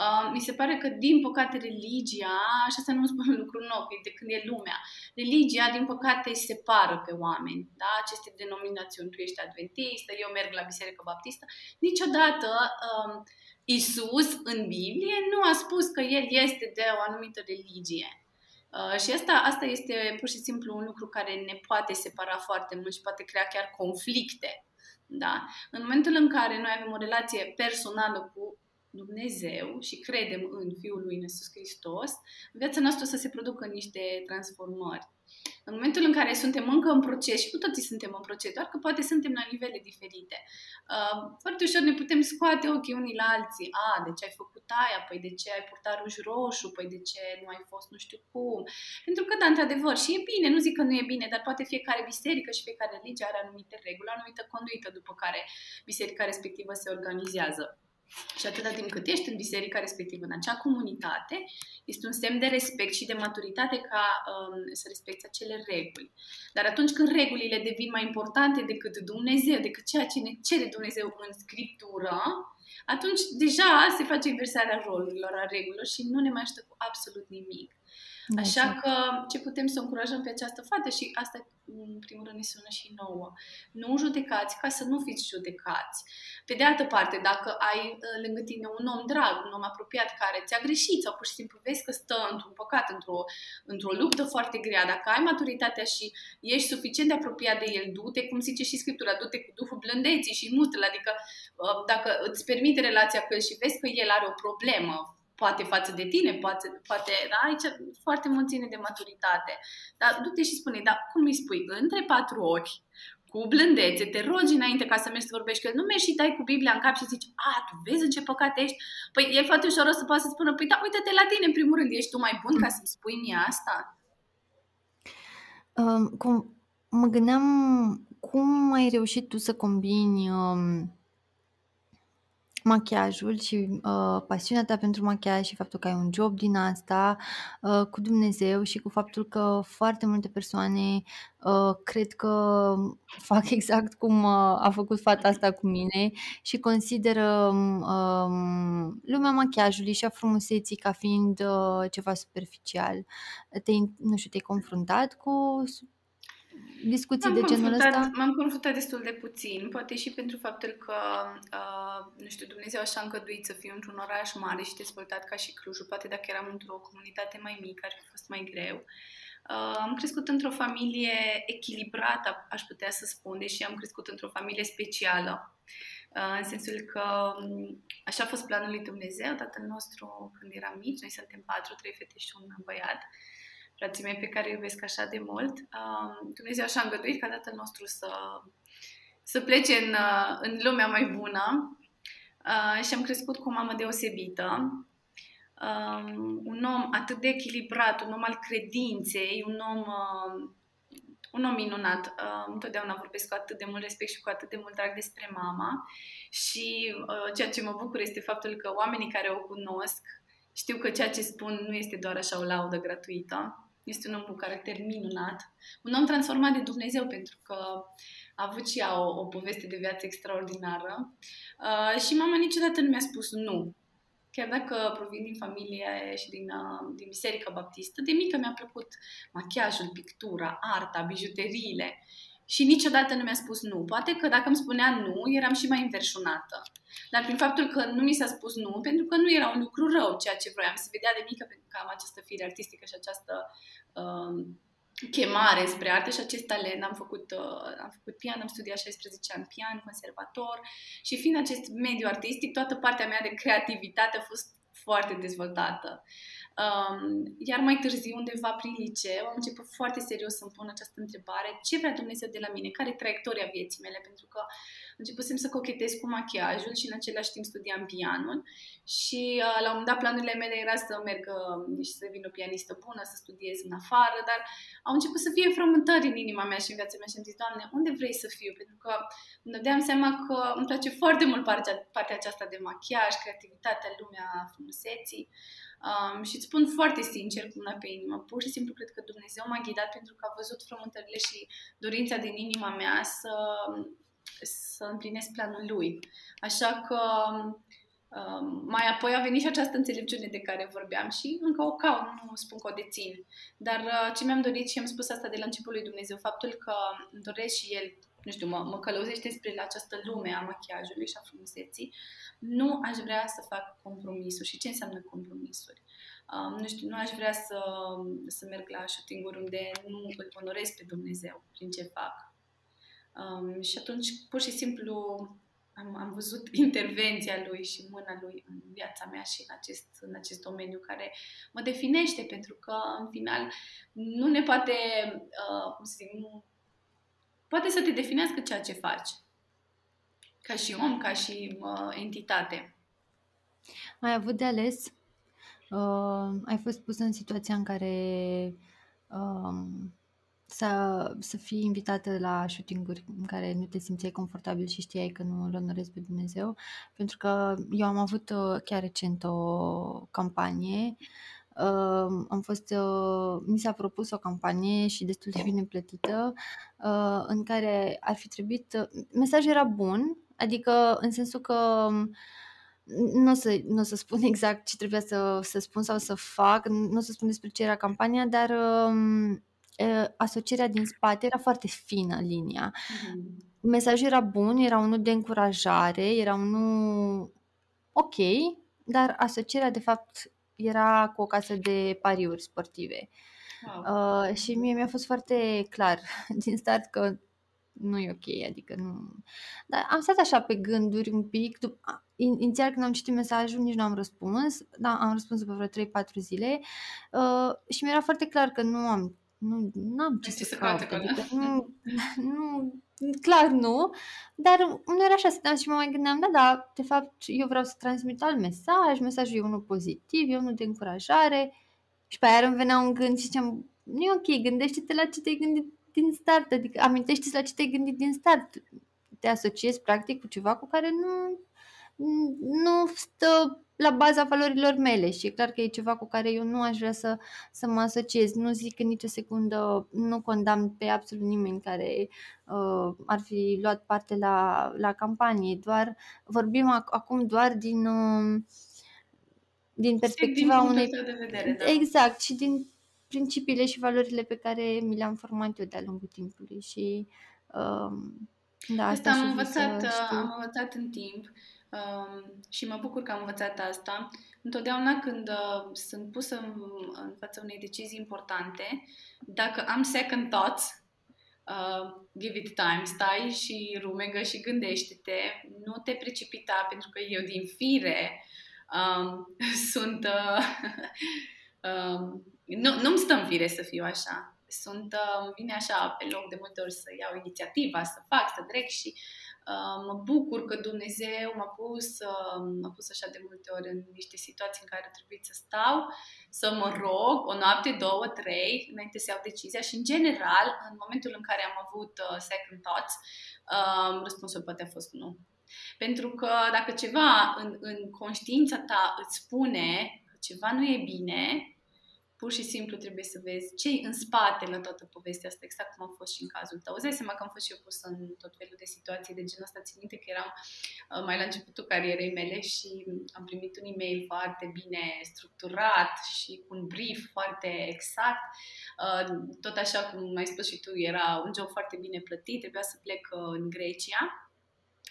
uh, mi se pare că, din păcate, religia, și asta nu spun un lucru nou, de când e lumea, religia, din păcate, îi separă pe oameni, da? Aceste denominațiuni, tu ești adventistă, eu merg la biserică baptistă, niciodată uh, Isus în Biblie nu a spus că el este de o anumită religie. Uh, și asta, asta este pur și simplu un lucru care ne poate separa foarte mult și poate crea chiar conflicte. Da? În momentul în care noi avem o relație personală cu Dumnezeu și credem în Fiul lui Iisus Hristos, viața noastră să se producă niște transformări. În momentul în care suntem încă în proces, și cu toții suntem în proces, doar că poate suntem la nivele diferite, uh, foarte ușor ne putem scoate ochii unii la alții. A, de ce ai făcut aia? Păi de ce ai purtat ruj roșu? Păi de ce nu ai fost nu știu cum? Pentru că, da, într-adevăr, și e bine, nu zic că nu e bine, dar poate fiecare biserică și fiecare religie are anumite reguli, anumită conduită după care biserica respectivă se organizează. Și atâta timp cât ești în biserica respectivă, în acea comunitate, este un semn de respect și de maturitate ca um, să respecti acele reguli. Dar atunci când regulile devin mai importante decât Dumnezeu, decât ceea ce ne cere Dumnezeu în Scriptură, atunci deja se face inversarea rolurilor, a regulilor și nu ne mai ajută cu absolut nimic. Așa că ce putem să încurajăm pe această fată și asta în primul rând ne sună și nouă. Nu judecați ca să nu fiți judecați. Pe de altă parte, dacă ai uh, lângă tine un om drag, un om apropiat care ți-a greșit sau pur și simplu vezi că stă într-un păcat, într-o, într-o luptă foarte grea, dacă ai maturitatea și ești suficient de apropiat de el, du-te, cum zice și Scriptura, du-te cu Duhul blândeții și mută adică uh, dacă îți permite relația cu el și vezi că el are o problemă, poate față de tine, poate, poate da, aici foarte mult ține de maturitate. Dar du-te și spune, dar cum îi spui? Între patru ochi, cu blândețe, te rogi înainte ca să mergi să vorbești cu el, nu mergi și dai cu Biblia în cap și zici, a, tu vezi în ce păcat ești? Păi e foarte ușor să poată să spună, păi da, uite-te la tine în primul rând, ești tu mai bun ca să-mi spui mie asta? Um, cum, mă gândeam cum ai reușit tu să combini um, machiajul și uh, pasiunea ta pentru machiaj și faptul că ai un job din asta uh, cu Dumnezeu și cu faptul că foarte multe persoane uh, cred că fac exact cum uh, a făcut fata asta cu mine și consideră uh, lumea machiajului și a frumuseții ca fiind uh, ceva superficial. Te, nu știu, te-ai confruntat cu discuții m-am de genul ăsta? M-am confruntat destul de puțin, poate și pentru faptul că, uh, nu știu, Dumnezeu așa încăduit să fiu într-un oraș mare și dezvoltat ca și Clujul, poate dacă eram într-o comunitate mai mică ar fi fost mai greu. Uh, am crescut într-o familie echilibrată, aș putea să spun, deși am crescut într-o familie specială. Uh, în sensul că um, așa a fost planul lui Dumnezeu, tatăl nostru când eram mici, noi suntem patru, trei fete și un băiat. Uh, frații mei pe care îi iubesc așa de mult. Dumnezeu așa a îngăduit ca Tatăl nostru să, să plece în, uh, în lumea mai bună uh, și am crescut cu o mamă deosebită. Um, un om atât de echilibrat, un om al credinței, un om, uh, un om minunat. Uh, întotdeauna vorbesc cu atât de mult respect și cu atât de mult drag despre mama și uh, ceea ce mă bucur este faptul că oamenii care o cunosc știu că ceea ce spun nu este doar așa o laudă gratuită. Este un om cu caracter minunat, un om transformat de Dumnezeu pentru că a avut și ea o, o poveste de viață extraordinară. Uh, și mama niciodată nu mi-a spus nu. Chiar dacă provin din familie și din, uh, din biserica baptistă, de mică mi-a plăcut machiajul, pictura, arta, bijuteriile. Și niciodată nu mi-a spus nu. Poate că dacă îmi spunea nu, eram și mai înverșunată. Dar prin faptul că nu mi s-a spus nu, pentru că nu era un lucru rău ceea ce vroiam, să vedea de mică pentru că am această fire artistică și această uh, chemare spre artă și acest talent. Am făcut, uh, am făcut pian, am studiat 16 ani pian, conservator și fiind acest mediu artistic, toată partea mea de creativitate a fost foarte dezvoltată. Um, iar mai târziu, undeva prin liceu, am început foarte serios să-mi pun această întrebare, ce vrea Dumnezeu de la mine, care e traiectoria vieții mele, pentru că începusem să cochetez cu machiajul și în același timp studiam pianul și uh, la un moment dat planurile mele era să merg uh, și să devin o pianistă bună, să studiez în afară, dar au început să fie frământări în inima mea și în viața mea și am zis, Doamne, unde vrei să fiu? Pentru că îmi dădeam seama că îmi place foarte mult partea, partea aceasta de machiaj, creativitatea, lumea frumuseții. Um, și îți spun foarte sincer, cu una pe inimă, pur și simplu cred că Dumnezeu m-a ghidat pentru că a văzut frământările și dorința din inima mea să, să împlinesc planul Lui. Așa că um, mai apoi a venit și această înțelepciune de care vorbeam și încă o caut, nu spun că o dețin. Dar uh, ce mi-am dorit și am spus asta de la începutul lui Dumnezeu, faptul că îmi doresc și El nu știu, mă, mă călăuzește spre această lume a machiajului și a frumuseții, nu aș vrea să fac compromisuri. Și ce înseamnă compromisuri? Um, nu știu, nu aș vrea să, să merg la shooting unde nu îl onorez pe Dumnezeu prin ce fac. Um, și atunci, pur și simplu, am, am văzut intervenția lui și mâna lui în viața mea și în acest, în acest domeniu care mă definește, pentru că, în final, nu ne poate, uh, cum să zic, nu, poate să te definească ceea ce faci. Ca și om, ca și uh, entitate. Ai avut de ales? Uh, ai fost pus în situația în care uh, să, să fii invitată la shooting-uri în care nu te simțeai confortabil și știai că nu îl onorezi pe Dumnezeu. Pentru că eu am avut uh, chiar recent o campanie Uh, am fost, uh, mi s-a propus o campanie și destul de bine plătită uh, în care ar fi trebuit, uh, mesajul era bun, adică în sensul că nu o să, n-o să spun exact ce trebuia să, să spun sau să fac, nu o să spun despre ce era campania, dar uh, uh, asocierea din spate era foarte fină linia. Mm-hmm. Mesajul era bun, era unul de încurajare, era unul ok, dar asocierea de fapt era cu o casă de pariuri sportive. Wow. Uh, și mie mi-a fost foarte clar din start că nu e ok, adică nu... Dar am stat așa pe gânduri un pic, dup- inițial când am citit mesajul nici nu am răspuns, dar am răspuns după vreo 3-4 zile uh, și mi-era foarte clar că nu am nu, nu am ce, ce să, să caut, adică nu, nu, clar nu, dar uneori așa stăteam și mă mai gândeam, da, da, de fapt eu vreau să transmit alt mesaj, mesajul e unul pozitiv, e unul de încurajare. Și pe aia îmi venea un gând și ziceam, nu e ok, gândește-te la ce te-ai gândit din start, adică amintește-ți la ce te-ai gândit din start, te asociezi practic cu ceva cu care nu, nu stă la baza valorilor mele și e clar că e ceva cu care eu nu aș vrea să, să mă asociez. Nu zic în nicio secundă, nu condamn pe absolut nimeni care uh, ar fi luat parte la, la campanie, doar vorbim ac- acum doar din, uh, din perspectiva din unei... De vedere, da. Exact, și din principiile și valorile pe care mi le-am format eu de-a lungul timpului și uh, da, asta, asta am învățat, am învățat în timp Um, și mă bucur că am învățat asta. Întotdeauna când uh, sunt pusă în, în fața unei decizii importante, dacă am second thoughts, uh, give it time, stai și rumegă și gândește-te, nu te precipita, pentru că eu din fire um, sunt... Uh, um, nu, nu-mi stă în fire să fiu așa. sunt, uh, vine așa pe loc de multe ori să iau inițiativa, să fac, să trec și uh, mă bucur că Dumnezeu m-a pus, uh, m-a pus așa de multe ori în niște situații în care trebuie să stau, să mă rog o noapte, două, trei, înainte să iau decizia și în general, în momentul în care am avut uh, second thoughts, uh, răspunsul poate a fost nu. Pentru că dacă ceva în, în conștiința ta îți spune că ceva nu e bine, pur și simplu trebuie să vezi ce în spate la toată povestea asta, exact cum a fost și în cazul tău. Îți dai seama că am fost și eu pus în tot felul de situații de genul ăsta. Țin minte că eram uh, mai la începutul carierei mele și am primit un e-mail foarte bine structurat și cu un brief foarte exact. Uh, tot așa cum mai spus și tu, era un job foarte bine plătit, trebuia să plec uh, în Grecia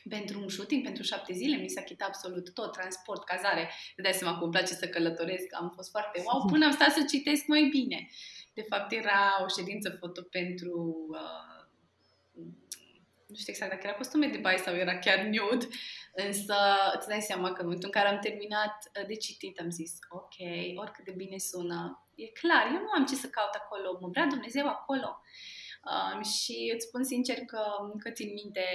pentru un shooting, pentru șapte zile, mi s-a chitat absolut tot, transport, cazare. Te dați seama cum îmi place să călătoresc, am fost foarte wow, până am stat să citesc mai bine. De fapt, era o ședință foto pentru, uh, nu știu exact dacă era costume de bai sau era chiar nude, însă îți dai seama că în momentul în care am terminat uh, de citit, am zis, ok, oricât de bine sună, e clar, eu nu am ce să caut acolo, mă vrea Dumnezeu acolo. Um, și îți spun sincer că, că țin minte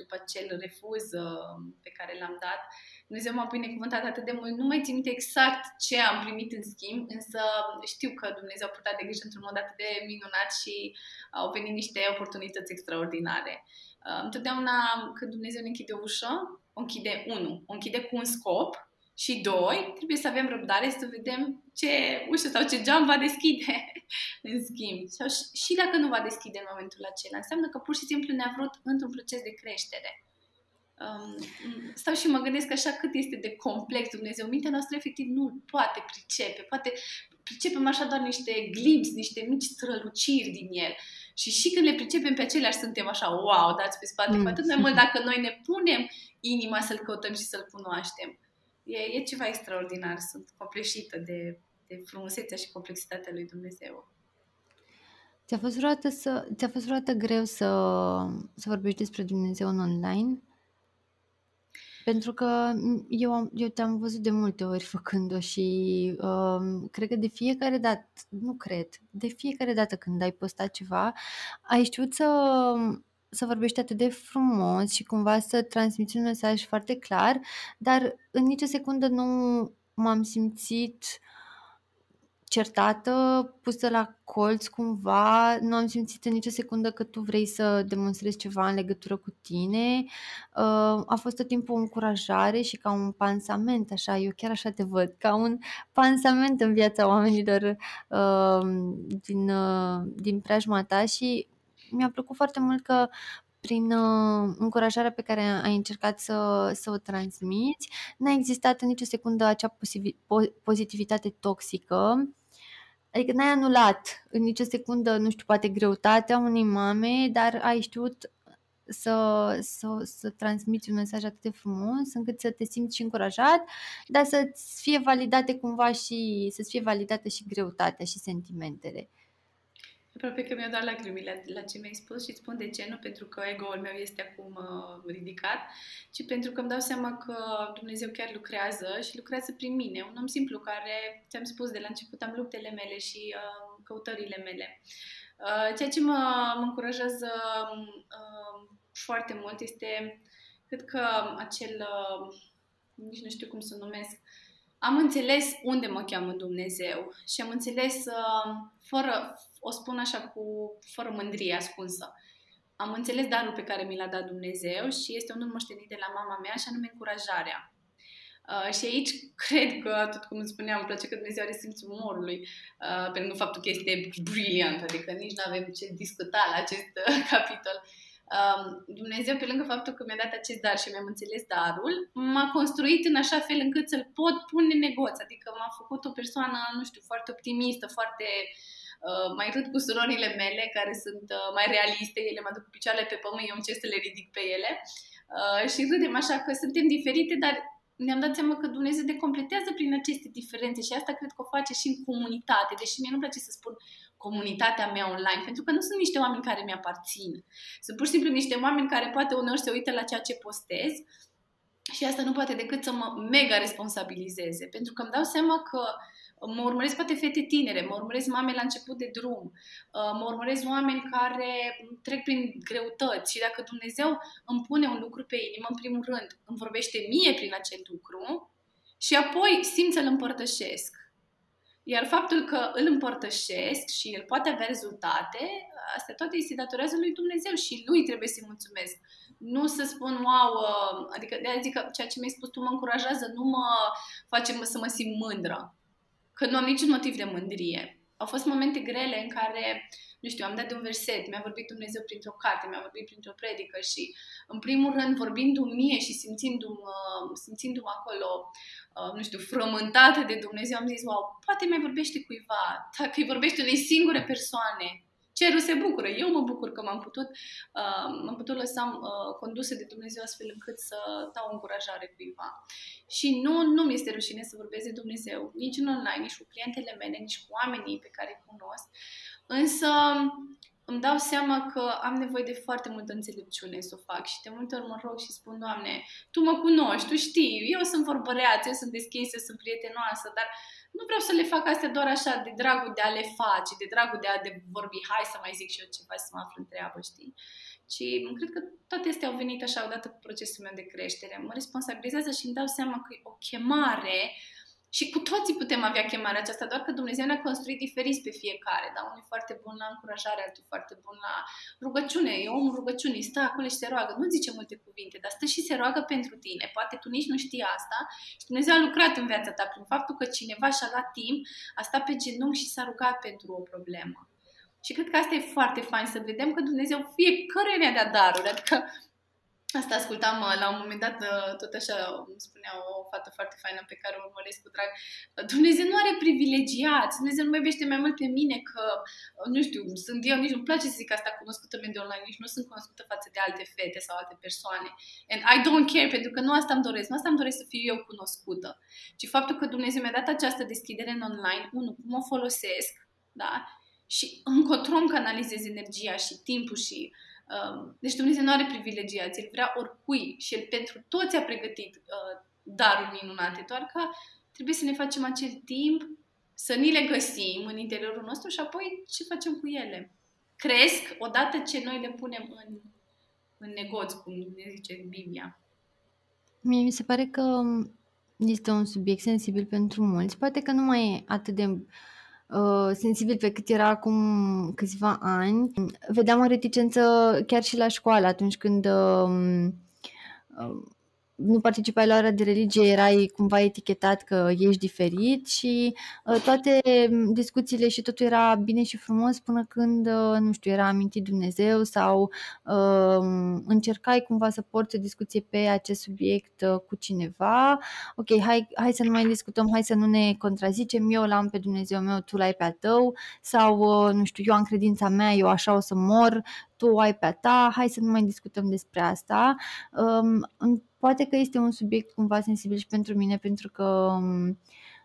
după acel refuz uh, pe care l-am dat, Dumnezeu m-a binecuvântat atât de mult, nu mai țin minte exact ce am primit în schimb, însă știu că Dumnezeu a purtat de grijă într-un mod atât de minunat și au venit niște oportunități extraordinare. Uh, întotdeauna când Dumnezeu ne închide o ușă, o închide, unu, o închide cu un scop și doi, trebuie să avem răbdare să vedem ce ușă sau ce geam va deschide în schimb. Sau și dacă nu va deschide în momentul acela, înseamnă că pur și simplu ne-a vrut într-un proces de creștere. Um, stau și mă gândesc așa cât este de complex Dumnezeu. Mintea noastră efectiv nu poate pricepe, poate pricepem așa doar niște glimpse, niște mici străluciri din el. Și și când le pricepem pe aceleași suntem așa, wow, dați pe spate, mm. cu atât mai mult dacă noi ne punem inima să-L căutăm și să-L cunoaștem e, e ceva extraordinar. Sunt copleșită de, de frumusețea și complexitatea lui Dumnezeu. Ți-a fost vreodată, să, ți-a fost vreodată greu să, să vorbești despre Dumnezeu în online? Pentru că eu, am, eu te-am văzut de multe ori făcând-o și uh, cred că de fiecare dată, nu cred, de fiecare dată când ai postat ceva, ai știut să să vorbești atât de frumos și cumva să transmiți un mesaj foarte clar, dar în nicio secundă nu m-am simțit certată, pusă la colț cumva, nu am simțit în nicio secundă că tu vrei să demonstrezi ceva în legătură cu tine. Uh, a fost tot timpul o încurajare și ca un pansament, așa, eu chiar așa te văd, ca un pansament în viața oamenilor uh, din, uh, din preajma ta și mi-a plăcut foarte mult că prin uh, încurajarea pe care ai încercat să, să o transmiți, n-a existat în nicio secundă acea pozitivitate toxică, adică n-ai anulat în nicio secundă, nu știu, poate greutatea unei mame, dar ai știut să, să, să transmiți un mesaj atât de frumos încât să te simți și încurajat, dar să-ți fie validate cumva și să-ți fie validate și greutatea și sentimentele. Aproape că mi-au dat lacrimile la ce mi-ai spus și îți spun de ce, nu pentru că ego-ul meu este acum uh, ridicat, ci pentru că îmi dau seama că Dumnezeu chiar lucrează și lucrează prin mine. Un om simplu care, ți-am spus de la început, am luptele mele și uh, căutările mele. Uh, ceea ce mă, mă încurajează uh, foarte mult este, cred că acel, uh, nici nu știu cum să numesc, am înțeles unde mă cheamă Dumnezeu și am înțeles uh, fără, o spun așa cu, fără mândrie ascunsă. Am înțeles darul pe care mi l-a dat Dumnezeu și este unul moștenit de la mama mea și anume încurajarea. Uh, și aici cred că, tot cum îți spuneam, îmi place că Dumnezeu are simțul umorului, uh, pentru faptul că este brilliant, adică nici nu avem ce discuta la acest uh, capitol. Um, Dumnezeu, pe lângă faptul că mi-a dat acest dar și mi-am înțeles darul, m-a construit în așa fel încât să-l pot pune în negoț. Adică m-a făcut o persoană, nu știu, foarte optimistă, foarte uh, mai râd cu surorile mele, care sunt uh, mai realiste, ele mă duc cu picioarele pe pământ, eu încerc să le ridic pe ele. Uh, și râdem așa că suntem diferite, dar ne-am dat seama că Dumnezeu decompletează prin aceste diferențe și asta cred că o face și în comunitate, deși mie nu place să spun comunitatea mea online, pentru că nu sunt niște oameni care mi-aparțin. Sunt pur și simplu niște oameni care poate uneori se uită la ceea ce postez și asta nu poate decât să mă mega responsabilizeze, pentru că îmi dau seama că Mă urmăresc poate fete tinere, mă urmăresc mame la început de drum, uh, mă urmăresc oameni care trec prin greutăți și dacă Dumnezeu îmi pune un lucru pe inimă, în primul rând, îmi vorbește mie prin acel lucru și apoi simt să-l împărtășesc. Iar faptul că îl împărtășesc și el poate avea rezultate, asta toate îi se datorează lui Dumnezeu și lui trebuie să-i mulțumesc. Nu să spun, wow, uh, adică de zic că ceea ce mi-ai spus tu mă încurajează, nu mă face să mă simt mândră că nu am niciun motiv de mândrie. Au fost momente grele în care, nu știu, am dat de un verset, mi-a vorbit Dumnezeu printr-o carte, mi-a vorbit printr-o predică și, în primul rând, vorbindu-mi mie și simțindu-mă, simțindu-mă acolo, uh, nu știu, frământată de Dumnezeu, am zis, wow, poate mai vorbește cuiva, dacă îi vorbește unei singure persoane, cerul se bucură. Eu mă bucur că m-am putut, uh, m-am putut lăsa uh, conduse de Dumnezeu astfel încât să dau încurajare cuiva. Și nu, nu mi este rușine să vorbesc de Dumnezeu, nici în online, nici cu clientele mele, nici cu oamenii pe care îi cunosc. Însă îmi dau seama că am nevoie de foarte multă înțelepciune să o fac și de multe ori mă rog și spun, Doamne, Tu mă cunoști, Tu știi, eu sunt vorbăreață, eu sunt deschisă, sunt prietenoasă, dar nu vreau să le fac astea doar așa de dragul de a le face, de dragul de a de vorbi, hai să mai zic și eu ceva, să mă aflu în treabă, știi? Și cred că toate astea au venit așa odată cu procesul meu de creștere. Mă responsabilizează și îmi dau seama că e o chemare și cu toții putem avea chemarea aceasta, doar că Dumnezeu ne-a construit diferit pe fiecare. Da? Unul e foarte bun la încurajare, altul e foarte bun la rugăciune. E omul rugăciunii, stă acolo și se roagă. Nu zice multe cuvinte, dar stă și se roagă pentru tine. Poate tu nici nu știi asta și Dumnezeu a lucrat în viața ta prin faptul că cineva și-a luat timp, a stat pe genunchi și s-a rugat pentru o problemă. Și cred că asta e foarte fain să vedem că Dumnezeu fiecare ne-a dat daruri. Adică Asta ascultam uh, la un moment dat, uh, tot așa îmi spunea o fată foarte faină pe care o urmăresc cu drag. Dumnezeu nu are privilegiați, Dumnezeu nu mă iubește mai mult pe mine că, uh, nu știu, sunt eu, nici nu-mi place să zic asta cunoscută de online, nici nu sunt cunoscută față de alte fete sau alte persoane. And I don't care, pentru că nu asta îmi doresc, nu asta îmi doresc să fiu eu cunoscută, ci faptul că Dumnezeu mi-a dat această deschidere în online, unu, cum o folosesc, da? Și încotro îmi canalizez energia și timpul și uh, Um, deci Dumnezeu nu are privilegiați, El vrea oricui și El pentru toți a pregătit uh, daruri minunate, doar că trebuie să ne facem acel timp, să ni le găsim în interiorul nostru și apoi ce facem cu ele. Cresc odată ce noi le punem în, în negoț, cum ne zice Biblia. Mie mi se pare că este un subiect sensibil pentru mulți. Poate că nu mai e atât de Uh, sensibil pe cât era acum câțiva ani. Vedeam o reticență chiar și la școală atunci când uh, uh, nu participai la ora de religie, erai cumva etichetat că ești diferit și uh, toate discuțiile și totul era bine și frumos până când, uh, nu știu, era amintit Dumnezeu sau uh, încercai cumva să porți o discuție pe acest subiect uh, cu cineva. Ok, hai, hai să nu mai discutăm, hai să nu ne contrazicem, eu l-am pe Dumnezeu meu, tu l-ai pe a tău. Sau, uh, nu știu, eu am credința mea, eu așa o să mor, tu o ai pe a ta, hai să nu mai discutăm despre asta. Um, Poate că este un subiect cumva sensibil și pentru mine, pentru că um,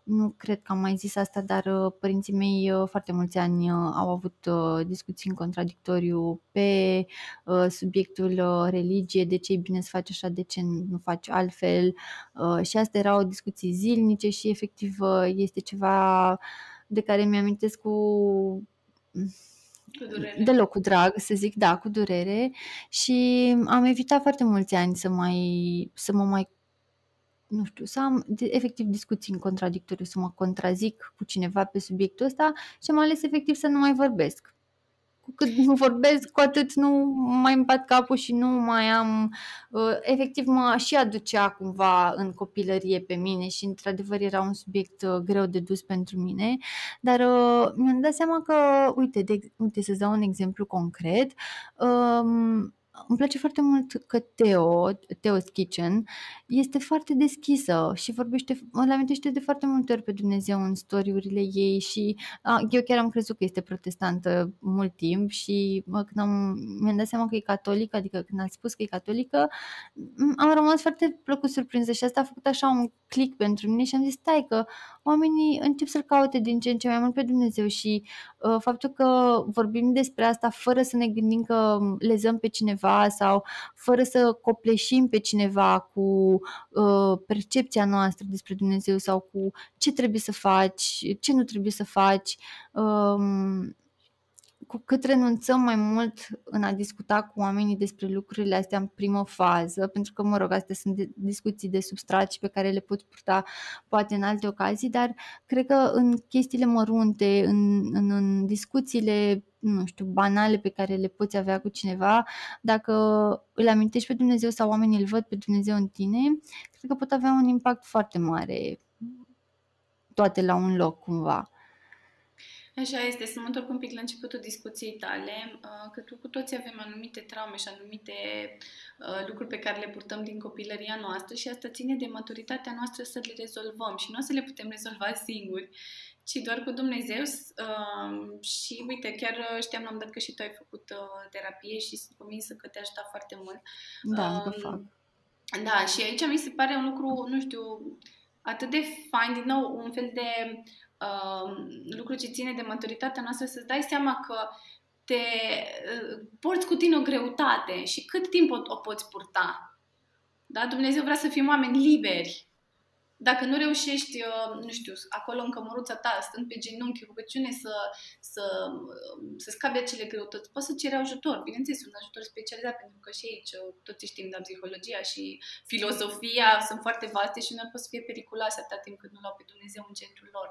nu cred că am mai zis asta, dar uh, părinții mei uh, foarte mulți ani uh, au avut discuții în contradictoriu pe subiectul religie, de ce e bine să faci așa, de ce nu faci altfel și asta erau discuții zilnice și efectiv este ceva de care mi-amintesc cu cu durere. Deloc cu drag, să zic, da, cu durere și am evitat foarte mulți ani să mai, să mă mai nu știu, să am efectiv discuții în contradictoriu, să mă contrazic cu cineva pe subiectul ăsta și am ales efectiv să nu mai vorbesc cu cât nu vorbesc, cu atât nu mai îmi bat capul și nu mai am... Uh, efectiv mă și aducea cumva în copilărie pe mine și într-adevăr era un subiect uh, greu de dus pentru mine, dar uh, mi-am dat seama că, uite, de, uite să-ți dau un exemplu concret, um, îmi place foarte mult că Teo, Teo's Kitchen, este foarte deschisă și vorbește, îl amintește de foarte multe ori pe Dumnezeu în storiurile ei și a, eu chiar am crezut că este protestantă mult timp și mă, când am, mi-am dat seama că e catolică, adică când a spus că e catolică, am rămas foarte plăcut surprinsă și asta a făcut așa un click pentru mine și am zis, stai că, oamenii încep să-L caute din ce în ce mai mult pe Dumnezeu și uh, faptul că vorbim despre asta fără să ne gândim că lezăm pe cineva sau fără să copleșim pe cineva cu uh, percepția noastră despre Dumnezeu sau cu ce trebuie să faci, ce nu trebuie să faci. Uh, cu cât renunțăm mai mult în a discuta cu oamenii despre lucrurile astea în primă fază, pentru că, mă rog, astea sunt de, discuții de substrat și pe care le pot purta poate în alte ocazii, dar cred că în chestiile mărunte, în, în, în discuțiile nu știu, banale pe care le poți avea cu cineva, dacă îl amintești pe Dumnezeu sau oamenii îl văd pe Dumnezeu în tine, cred că pot avea un impact foarte mare toate la un loc cumva. Așa este, să mă întorc un pic la începutul discuției tale, uh, că tu cu toți avem anumite traume și anumite uh, lucruri pe care le purtăm din copilăria noastră și asta ține de maturitatea noastră să le rezolvăm și nu o să le putem rezolva singuri, ci doar cu Dumnezeu uh, și uite, chiar știam, am dat că și tu ai făcut terapie și sunt convinsă că te ajută foarte mult. Da, încă fac. Da, și aici mi se pare un lucru, nu știu, atât de fain, din nou, un fel de uh, lucru ce ține de maturitatea noastră, să-ți dai seama că te uh, porți cu tine o greutate și cât timp o, o poți purta. Da? Dumnezeu vrea să fim oameni liberi dacă nu reușești, uh, nu știu, acolo în cămăruța ta, stând pe genunchi, rugăciune să, să, uh, să scape acele greutăți, poți să ceri ajutor. Bineînțeles, un ajutor specializat, pentru că și aici, uh, toți știm, da, psihologia și filozofia sunt foarte vaste și nu pot să fie periculoase atâta timp cât nu l-au pe Dumnezeu în centrul lor.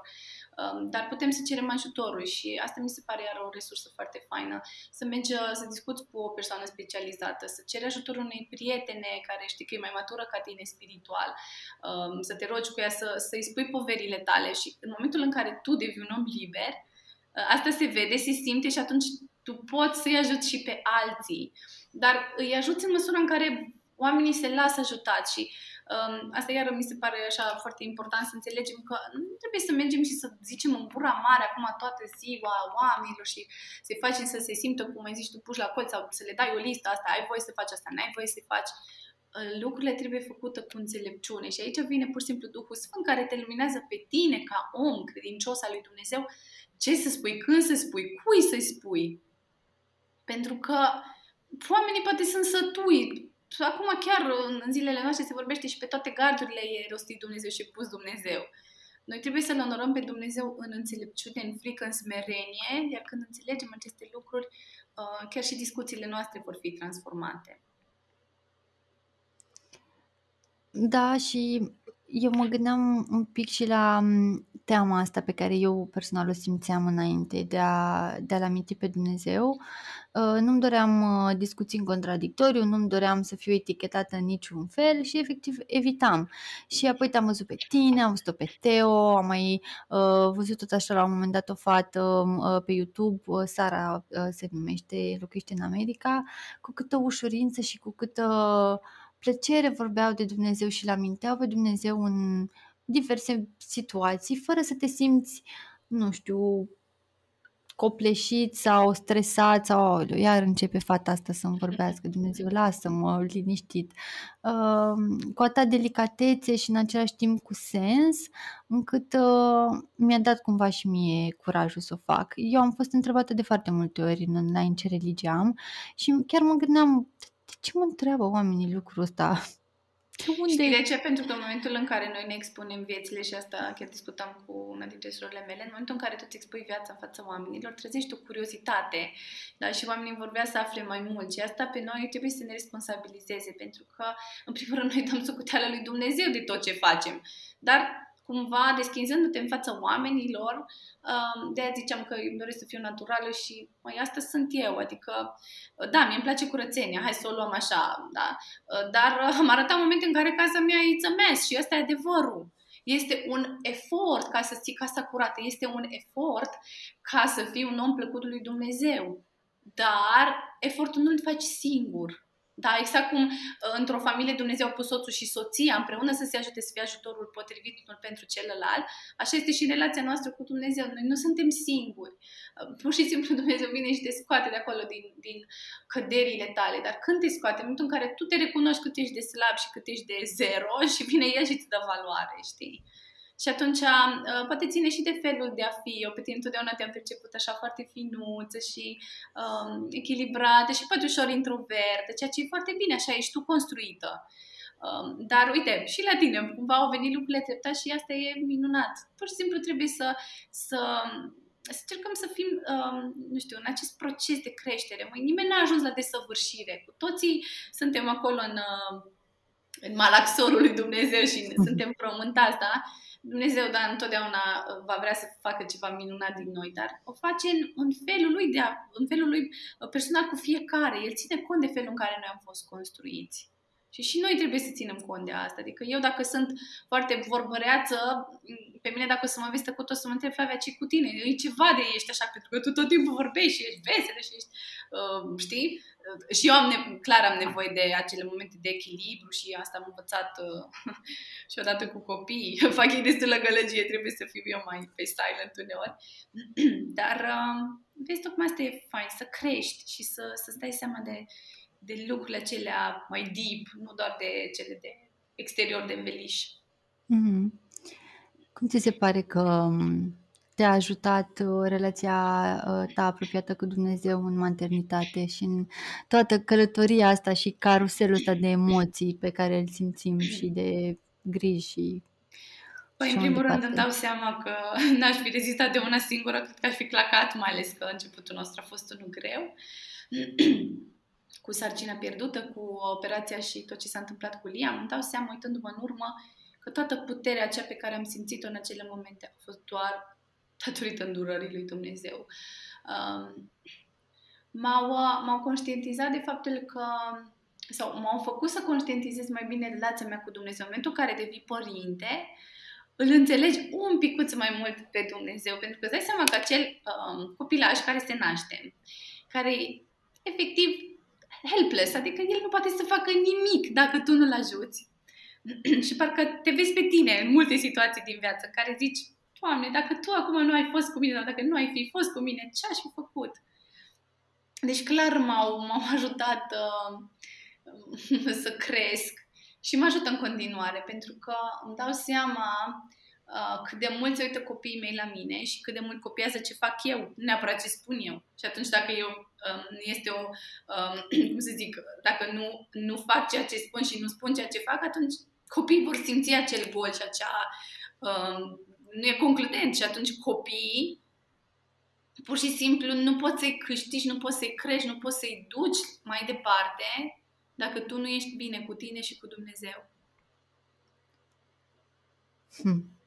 Um, dar putem să cerem ajutorul și asta mi se pare iar o resursă foarte faină. Să mergi să discuți cu o persoană specializată, să ceri ajutorul unei prietene care știi că e mai matură ca tine spiritual, um, să te rogi rogi cu ea să, să-i spui poverile tale și în momentul în care tu devii un om liber, ă, asta se vede, se simte și atunci tu poți să-i ajuți și pe alții. Dar îi ajuți în măsura în care oamenii se lasă ajutați și um, asta iar mi se pare așa foarte important să înțelegem că nu trebuie să mergem și să zicem în gura mare acum toată ziua oamenilor și să-i facem să se simtă, cum ai zis tu, puși la colț sau să le dai o listă asta, ai voie să faci asta, n-ai voie să faci. Uh, lucrurile trebuie făcute cu înțelepciune și aici vine pur și simplu Duhul Sfânt care te luminează pe tine ca om credincios al lui Dumnezeu ce să spui, când să spui, cui să spui. Pentru că oamenii poate sunt sătui. Acum chiar în zilele noastre se vorbește și pe toate gardurile e rostit Dumnezeu și pus Dumnezeu. Noi trebuie să-L onorăm pe Dumnezeu în înțelepciune, în frică, în smerenie, iar când înțelegem aceste lucruri, uh, chiar și discuțiile noastre vor fi transformate. Da, și eu mă gândeam un pic și la mm, teama asta pe care eu personal o simțeam înainte de a, de a-L aminti pe Dumnezeu. Uh, nu-mi doream uh, discuții în contradictoriu, nu-mi doream să fiu etichetată în niciun fel și efectiv evitam. Și apoi te-am văzut pe tine, am văzut-o pe Teo, am mai uh, văzut tot așa la un moment dat o fată uh, pe YouTube, uh, Sara uh, se numește, locuiește în America, cu câtă ușurință și cu câtă plăcere vorbeau de Dumnezeu și îl aminteau pe Dumnezeu în diverse situații, fără să te simți, nu știu, copleșit sau stresat sau oh, iar începe fata asta să-mi vorbească, Dumnezeu lasă-mă liniștit, uh, cu atâta delicatețe și în același timp cu sens, încât uh, mi-a dat cumva și mie curajul să o fac. Eu am fost întrebată de foarte multe ori în, în ce religie am și chiar mă gândeam de ce mă întreabă oamenii lucrul ăsta? De unde? Știi de ce? Pentru că în momentul în care noi ne expunem viețile și asta chiar discutam cu una dintre surorile mele, în momentul în care tu îți expui viața în fața oamenilor, trezești o curiozitate da? și oamenii vor vrea să afle mai mult și asta pe noi trebuie să ne responsabilizeze pentru că, în primul rând, noi dăm socoteala lui Dumnezeu de tot ce facem. Dar cumva deschinzându-te în fața oamenilor, um, de aia ziceam că îmi doresc să fiu naturală și mai asta sunt eu, adică da, mi-e place curățenia, hai să o luăm așa, da? dar am arătat momente în care casa mea e țămes și ăsta e adevărul. Este un efort ca să ții casa curată, este un efort ca să fii un om plăcut lui Dumnezeu. Dar efortul nu-l faci singur. Da, exact cum uh, într-o familie Dumnezeu a pus soțul și soția împreună să se ajute să fie ajutorul potrivit unul pentru celălalt, așa este și relația noastră cu Dumnezeu. Noi nu suntem singuri. Uh, pur și simplu Dumnezeu vine și te scoate de acolo din, din căderile tale. Dar când te scoate, în momentul în care tu te recunoști cât ești de slab și cât ești de zero și vine El și îți dă valoare, știi? Și atunci, uh, poate ține și de felul de a fi. Eu pe tine întotdeauna te-am perceput așa foarte finuță și um, echilibrată și poate ușor introvertă, ceea ce e foarte bine, așa ești tu construită. Um, dar uite, și la tine cumva au venit lucrurile treptat și asta e minunat. Pur și simplu trebuie să, să, să încercăm să fim, um, nu știu, în acest proces de creștere. Măi, nimeni n-a ajuns la desăvârșire. Cu toții suntem acolo în, uh, în malaxorul lui Dumnezeu și suntem frământați, da? Dumnezeu, dar întotdeauna uh, va vrea să facă ceva minunat din noi, dar o face în, în felul lui, de a, în felul lui uh, personal cu fiecare. El ține cont de felul în care noi am fost construiți. Și și noi trebuie să ținem cont de asta. Adică eu dacă sunt foarte vorbăreață, pe mine dacă o să mă vezi cu tot să mă întreb, Flavia, ce cu tine? E ceva de ești așa, pentru că tu tot timpul vorbești și ești veselă și ești, uh, știi? Uh, și eu am ne- clar am nevoie de acele momente de echilibru și asta am învățat uh, și odată cu copiii. Fac ei destulă gălăgie, trebuie să fiu eu mai pe silent uneori. Dar uh, vezi, tocmai asta e fain, să crești și să, să-ți dai seama de de lucrurile acelea mai deep, nu doar de cele de exterior de înveliș. Mm-hmm. Cum ți se pare că um, te-a ajutat uh, relația uh, ta apropiată cu Dumnezeu în maternitate și în toată călătoria asta și caruselul ăsta de emoții pe care îl simțim și de griji și Păi, în primul rând îmi dau seama că n-aș fi rezistat de una singură, cred că aș fi clacat, mai ales că începutul nostru a fost unul greu. cu sarcina pierdută, cu operația și tot ce s-a întâmplat cu Liam, îmi dau seama, uitându-mă în urmă, că toată puterea aceea pe care am simțit-o în acele momente a fost doar datorită îndurării lui Dumnezeu. Um, m-au, m-au conștientizat de faptul că sau m-au făcut să conștientizez mai bine relația mea cu Dumnezeu. În momentul în care devii părinte, îl înțelegi un picuț mai mult pe Dumnezeu, pentru că îți dai seama că acel um, copilaj care se naște, care efectiv helpless, adică el nu poate să facă nimic dacă tu nu-l ajuți. și parcă te vezi pe tine în multe situații din viață în care zici, Doamne, dacă tu acum nu ai fost cu mine, dacă nu ai fi fost cu mine, ce aș fi făcut? Deci clar m-au, m-au ajutat uh, să cresc și mă ajută în continuare, pentru că îmi dau seama uh, cât de mult se uită copiii mei la mine și cât de mult copiază ce fac eu, nu neapărat ce spun eu. Și atunci dacă eu um, este o, um, cum să zic, dacă nu, nu fac ceea ce spun și nu spun ceea ce fac, atunci copiii vor simți acel gol și acea um, nu e concludent și atunci copiii pur și simplu nu poți să-i câștigi, nu poți să-i crești, nu poți să-i duci mai departe dacă tu nu ești bine cu tine și cu Dumnezeu. Hmm.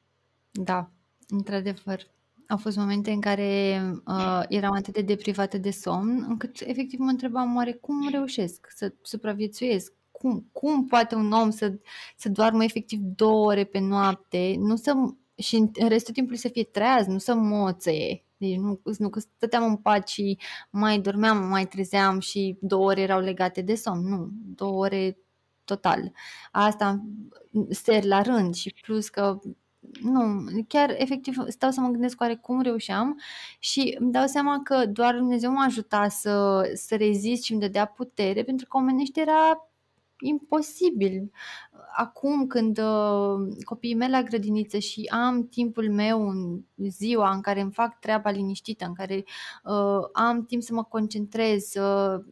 Da, într-adevăr. Au fost momente în care uh, eram atât de deprivată de somn, încât efectiv mă întrebam oare cum reușesc să supraviețuiesc? Cum, cum poate un om să, să doarmă efectiv două ore pe noapte, nu să, și în restul timpului să fie treaz, nu să moțe. Deci nu, nu că stăteam în pat și mai dormeam, mai trezeam și două ore erau legate de somn. Nu, două ore total. Asta ser la rând și plus că nu, chiar efectiv stau să mă gândesc oare cum reușeam și îmi dau seama că doar Dumnezeu m-a ajutat să, să rezist și îmi dădea putere pentru că omenește era imposibil. Acum când uh, copiii mei la grădiniță și am timpul meu în ziua în care îmi fac treaba liniștită, în care uh, am timp să mă concentrez, uh,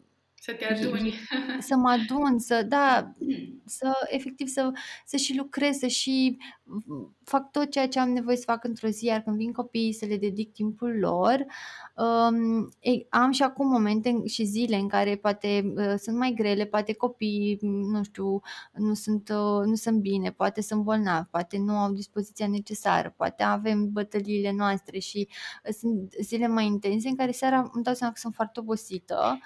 să te aduni. Să mă adun, să, da, să efectiv să, să și lucrez, să și fac tot ceea ce am nevoie să fac într-o zi, iar când vin copiii să le dedic timpul lor, um, ei, am și acum momente și zile în care poate uh, sunt mai grele, poate copiii, nu știu, nu sunt, uh, nu sunt bine, poate sunt bolnavi, poate nu au dispoziția necesară, poate avem bătăliile noastre și uh, sunt zile mai intense în care seara îmi dau seama că sunt foarte obosită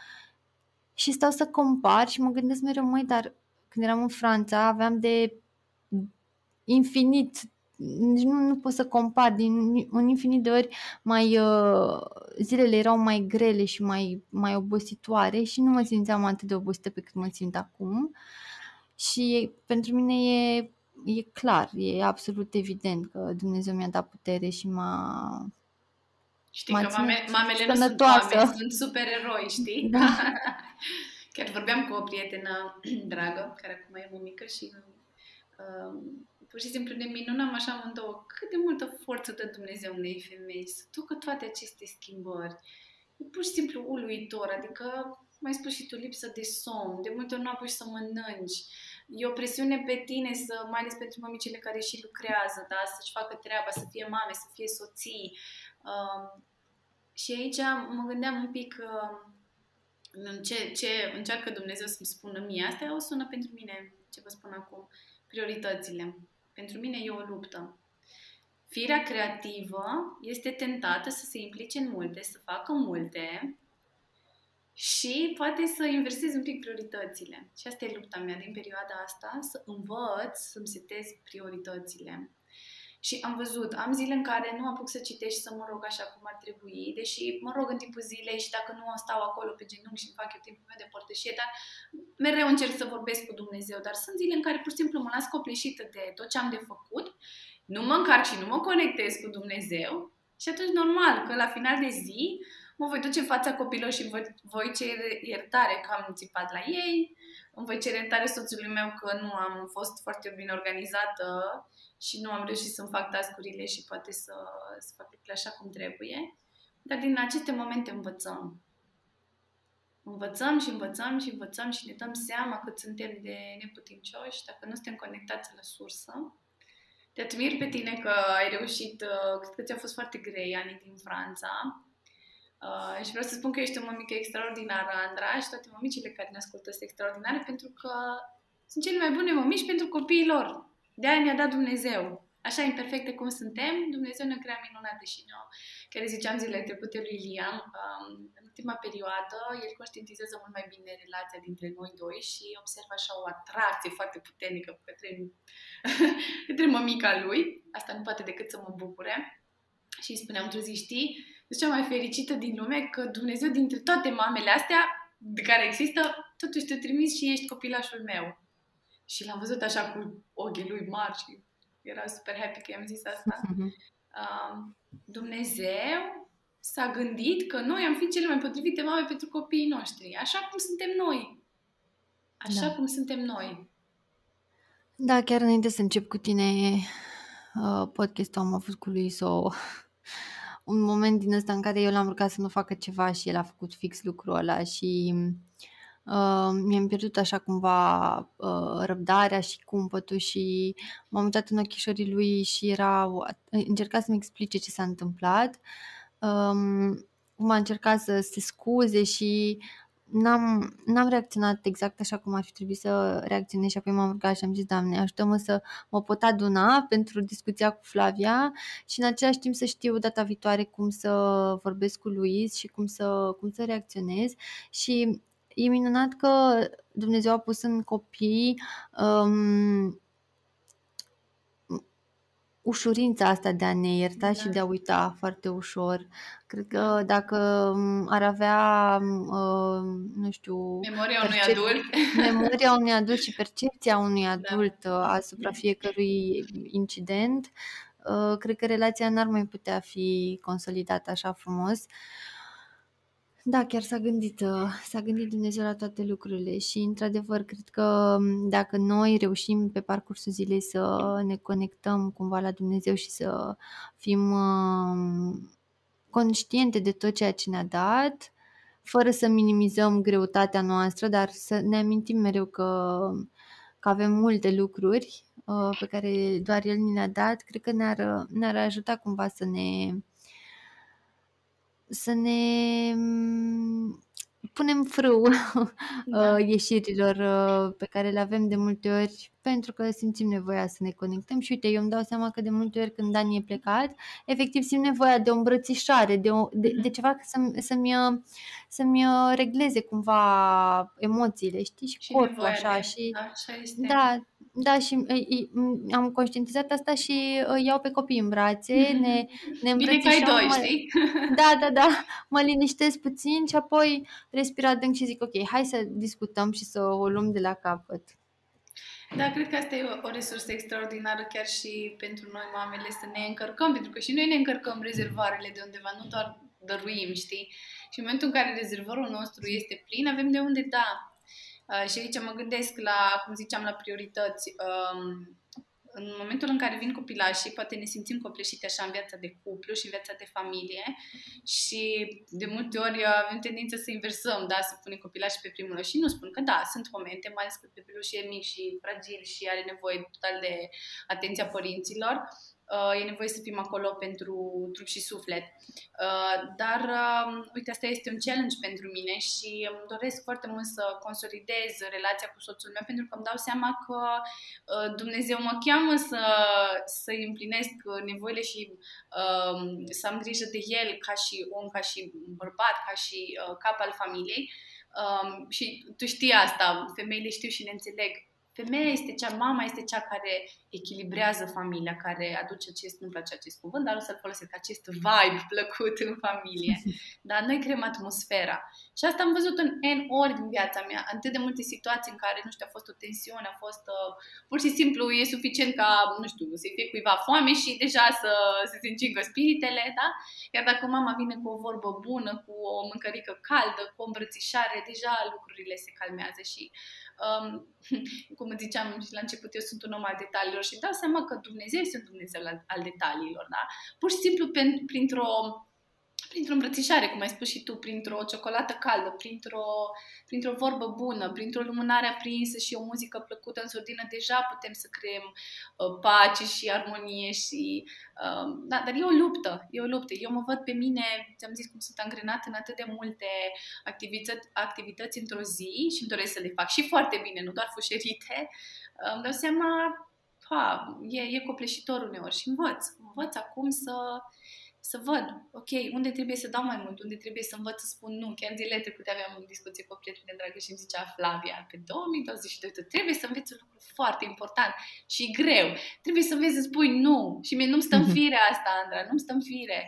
și stau să compar și mă gândesc mereu, măi, dar când eram în Franța aveam de infinit nici nu, nu pot să compar, din un infinit de ori mai uh, zilele erau mai grele și mai, mai obositoare și nu mă simțeam atât de obosită pe cât mă simt acum. Și pentru mine e, e clar, e absolut evident că Dumnezeu mi-a dat putere și m-a Știi că mame, mamele nu sunt oameni, sunt supereroi, știi? Da. Chiar vorbeam cu o prietenă dragă, care acum e mică și uh, pur și simplu ne minunăm așa amândouă cât de multă forță dă Dumnezeu unei femei să ducă toate aceste schimbări. E pur și simplu uluitor, adică, mai spus și tu, lipsă de somn, de multe ori nu apuci să mănânci, e o presiune pe tine, să, mai ales pentru mămicile care și lucrează, da? să-și facă treaba, să fie mame, să fie soții. Uh, și aici mă gândeam un pic uh, în ce, ce încearcă Dumnezeu să-mi spună mie. Asta o sună pentru mine, ce vă spun acum, prioritățile. Pentru mine e o luptă. Firea creativă este tentată să se implice în multe, să facă multe, și poate să inversezi un pic prioritățile. Și asta e lupta mea din perioada asta, să învăț să-mi setez prioritățile. Și am văzut, am zile în care nu apuc să citești să mă rog așa cum ar trebui, deși mă rog în timpul zilei și dacă nu stau acolo pe genunchi și îmi fac eu timpul meu de părtășie, dar mereu încerc să vorbesc cu Dumnezeu. Dar sunt zile în care pur și simplu mă las copleșită de tot ce am de făcut, nu mă încarc și nu mă conectez cu Dumnezeu și atunci normal că la final de zi mă voi duce în fața copilor și voi, voi cere iertare că am țipat la ei, îmi voi cere iertare soțului meu că nu am fost foarte bine organizată și nu am reușit să-mi fac tascurile și poate să, să fac lucrurile așa cum trebuie. Dar din aceste momente învățăm. Învățăm și învățăm și învățăm și ne dăm seama cât suntem de neputincioși dacă nu suntem conectați la sursă. Te admir pe tine că ai reușit, uh, cred că ți-a fost foarte grei anii din Franța, Uh, și vreau să spun că ești o mămică extraordinară, Andra, și toate mămicile care ne ascultă sunt extraordinare pentru că sunt cele mai bune mămici pentru copiii lor. De aia ne-a dat Dumnezeu. Așa imperfecte cum suntem, Dumnezeu ne-a creat minunate și noi. Chiar ziceam zilele trecute lui Liam, um, în ultima perioadă, el conștientizează mult mai bine relația dintre noi doi și observă așa o atracție foarte puternică către, către mămica lui. Asta nu poate decât să mă bucure. Și îi spuneam, tu zi, știi, cea mai fericită din lume că Dumnezeu dintre toate mamele astea de care există, totuși te trimis și ești copilașul meu. Și l-am văzut așa cu ochii lui mari și era super happy că i-am zis asta. Uh-huh. Uh, Dumnezeu s-a gândit că noi am fi cele mai potrivite mame pentru copiii noștri, așa cum suntem noi. Așa da. cum suntem noi. Da, chiar înainte să încep cu tine uh, podcastul am avut cu lui sau un moment din ăsta în care eu l-am rugat să nu facă ceva și el a făcut fix lucrul ăla și uh, mi-am pierdut așa cumva uh, răbdarea și cumpătul și m-am uitat în ochișorii lui și era încerca să-mi explice ce s-a întâmplat. Um, cum a încercat să se scuze și n-am, n-am reacționat exact așa cum ar fi trebuit să reacționez și apoi m-am rugat și am zis, Doamne, ajută-mă să mă pot aduna pentru discuția cu Flavia și în același timp să știu data viitoare cum să vorbesc cu Luis și cum să, cum să reacționez și e minunat că Dumnezeu a pus în copii um, ușurința asta de a ne ierta da. și de a uita foarte ușor. Cred că dacă ar avea, uh, nu știu... Memoria unui adult. Memoria unui adult și percepția unui da. adult da. asupra fiecărui incident, uh, cred că relația n-ar mai putea fi consolidată așa frumos. Uh, da, chiar s-a gândit, uh, s-a gândit Dumnezeu la toate lucrurile și, într-adevăr, cred că um, dacă noi reușim pe parcursul zilei să ne conectăm cumva la Dumnezeu și să fim um, conștiente de tot ceea ce ne-a dat, fără să minimizăm greutatea noastră, dar să ne amintim mereu că, că avem multe lucruri uh, pe care doar El ni le-a dat, cred că ne-ar, ne-ar ajuta cumva să ne să ne mm, punem frâu da. Uh, ieșirilor uh, pe care le avem de multe ori pentru că simțim nevoia să ne conectăm și uite, eu îmi dau seama că de multe ori când Dani e plecat, efectiv simt nevoia de o îmbrățișare, de, o, de, de mm-hmm. ceva să-mi, să-mi, să-mi regleze cumva emoțiile, știi, și, și corpul așa. De, și, da, așa este. Da, da, și am conștientizat asta și iau pe copii în brațe, ne, ne îmbrățișăm. Bine că ai doi, mă, știi? Da, da, da, mă liniștesc puțin și apoi respir adânc și zic, ok, hai să discutăm și să o luăm de la capăt. Da, cred că asta e o, o resursă extraordinară chiar și pentru noi mamele să ne încărcăm, pentru că și noi ne încărcăm rezervoarele de undeva, nu doar dăruim, știi? Și în momentul în care rezervorul nostru este plin, avem de unde da. Uh, și aici mă gândesc la, cum ziceam, la priorități. Um, în momentul în care vin copilașii, poate ne simțim copleșite așa în viața de cuplu și în viața de familie și de multe ori avem tendința să inversăm, da, să punem copilașii pe primul loc și nu spun că da, sunt momente, mai ales că copilul e mic și fragil și are nevoie total de atenția părinților, uh, e nevoie să fim acolo pentru trup și suflet. Uh, dar, uh, uite, asta este un challenge pentru mine și îmi doresc foarte mult să consolidez relația cu soțul meu pentru că îmi dau seama că uh, Dumnezeu mă cheamă să, să împlinesc nevoile și uh, să am grijă de el ca și om, ca și bărbat, ca și uh, cap al familiei. Um, și tu știi asta, femeile știu și ne înțeleg Femeia este cea, mama este cea care echilibrează familia, care aduce acest, nu-mi place acest cuvânt, dar o să-l folosesc, acest vibe plăcut în familie. Dar noi creăm atmosfera. Și asta am văzut în N ori din viața mea, atât de multe situații în care, nu știu, a fost o tensiune, a fost, uh, pur și simplu, e suficient ca, nu știu, să-i fie cuiva foame și deja să, să se încingă spiritele, da? Iar dacă mama vine cu o vorbă bună, cu o mâncărică caldă, cu o îmbrățișare, deja lucrurile se calmează și um, cum ziceam și la început, eu sunt un om al detaliilor și dau seama că Dumnezeu este un Dumnezeu al, al detaliilor, da? Pur și simplu printr-o printr-o îmbrățișare, cum ai spus și tu, printr-o ciocolată caldă, printr-o, printr-o vorbă bună, printr-o lumânare aprinsă și o muzică plăcută în sordină, deja putem să creăm uh, pace și armonie și... Uh, da, dar e o luptă, e o luptă. Eu mă văd pe mine, ți-am zis cum sunt angrenat în atât de multe activități, activități într-o zi și îmi doresc să le fac și foarte bine, nu doar fușerite. Uh, îmi dau seama, ha, e, e copleșitor uneori și învăț. Învăț acum să să văd, ok, unde trebuie să dau mai mult, unde trebuie să învăț să spun nu. Chiar zilele trecute aveam o discuție cu o prietenă dragă și îmi zicea Flavia, pe 2022 tu trebuie să înveți un lucru foarte important și greu. Trebuie să înveți să spui nu. Și mie nu-mi stă în mhm. fire asta, Andra, nu-mi stă în fire.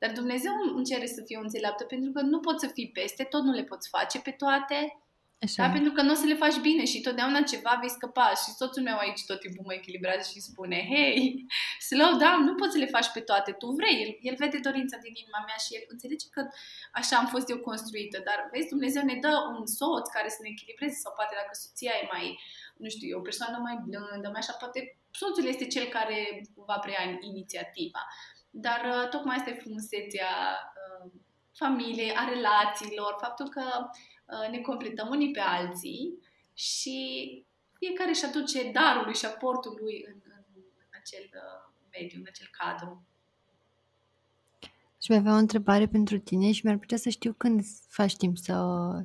Dar Dumnezeu îmi cere să fiu înțeleaptă pentru că nu poți să fii peste, tot nu le poți face pe toate Așa. Da? Pentru că nu o să le faci bine și totdeauna ceva vei scăpa. Și soțul meu aici tot timpul mă echilibrează și spune Hei, slow down, nu poți să le faci pe toate, tu vrei. El, el vede dorința din inima mea și el înțelege că așa am fost eu construită. Dar vezi, Dumnezeu ne dă un soț care să ne echilibreze sau poate dacă soția e mai, nu știu, e o persoană mai blândă, mai așa, poate soțul este cel care va prea inițiativa. Dar uh, tocmai asta e frumusețea uh, familiei, a relațiilor, faptul că Uh, ne completăm unii pe alții și fiecare își aduce darul și aportul lui în, în, în acel uh, mediu, în acel cadru. Și mai avea o întrebare pentru tine și mi-ar plăcea să știu când faci timp să,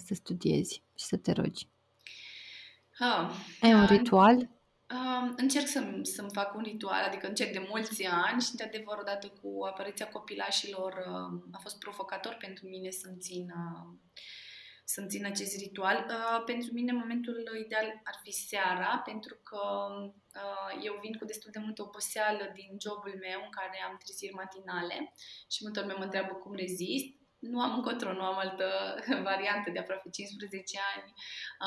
să studiezi și să te rogi. Ah, Ai un ritual? Uh, încerc să, să-mi fac un ritual, adică încerc de mulți ani și, de adevăr, odată cu apariția copilașilor, uh, a fost provocator pentru mine să-mi țin uh, să-mi țin acest ritual. Uh, pentru mine momentul ideal ar fi seara, pentru că uh, eu vin cu destul de multă oboseală din jobul meu în care am treziri matinale și multă lume mă întreabă cum rezist. Nu am încotro, nu am altă variantă de aproape 15 ani.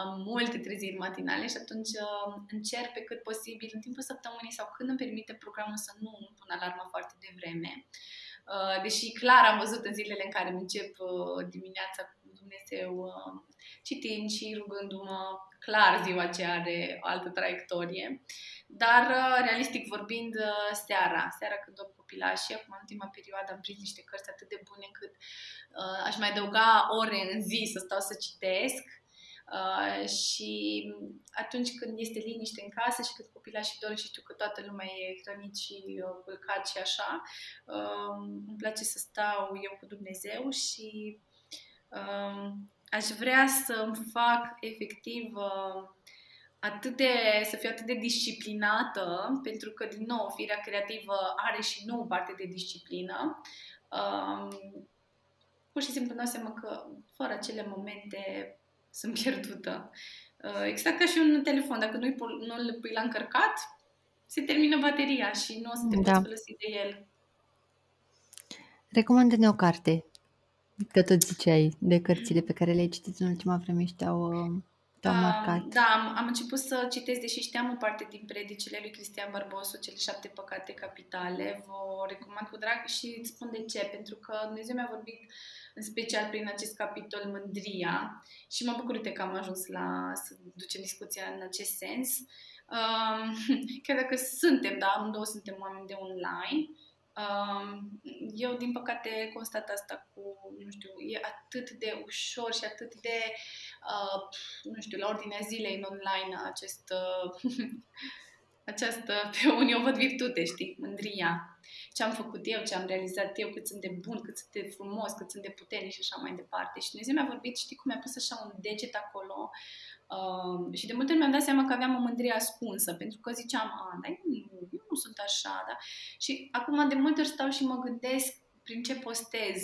Am multe treziri matinale și atunci uh, încerc pe cât posibil în timpul săptămânii sau când îmi permite programul să nu pun alarma foarte devreme. Uh, deși clar am văzut în zilele în care încep uh, dimineața Dumnezeu, uh, citind și rugându-mă, clar ziua aceea are o altă traiectorie, dar uh, realistic vorbind, uh, seara, seara când dorm copilașii, acum în ultima perioadă am prins niște cărți atât de bune încât aș mai adăuga ore în zi să stau să citesc, Uh, și atunci când este liniște în casă și când copilașii dorm și știu că toată lumea e hrănit și uh, culcat și așa, uh, îmi place să stau eu cu Dumnezeu și Um, aș vrea să îmi fac efectiv uh, atât de, să fiu atât de disciplinată, pentru că, din nou, firea creativă are și nu parte de disciplină. Um, pur și simplu dau seama că fără acele momente sunt pierdută. Uh, exact ca și un telefon, dacă nu îl pui la încărcat, se termină bateria și nu o să te da. poți folosi de el. Recomandă-ne o carte Că tot ziceai de cărțile pe care le-ai citit în ultima vreme și te-au, te-au marcat? Da, am, am început să citesc, deși știam o parte din predicile lui Cristian Bărbosu, cele șapte păcate capitale. Vă recomand cu drag și îți spun de ce. Pentru că Dumnezeu mi-a vorbit în special prin acest capitol mândria și mă bucur că am ajuns la să ducem discuția în acest sens. Um, chiar dacă suntem, da, amândouă suntem oameni de online, um, eu, din păcate, constat asta cu, nu știu, e atât de ușor și atât de, uh, nu știu, la ordinea zilei în online acest, uh, această, pe unii o văd virtute, știi, mândria. Ce am făcut eu, ce am realizat eu, cât sunt de bun, cât sunt de frumos, cât sunt de puternic și așa mai departe. Și Dumnezeu mi-a vorbit, știi cum mi-a pus așa un deget acolo Uh, și de multe ori mi-am dat seama că aveam o mândrie ascunsă, pentru că ziceam, a, dar eu nu, eu nu sunt așa, da? Și acum de multe ori stau și mă gândesc prin ce postez.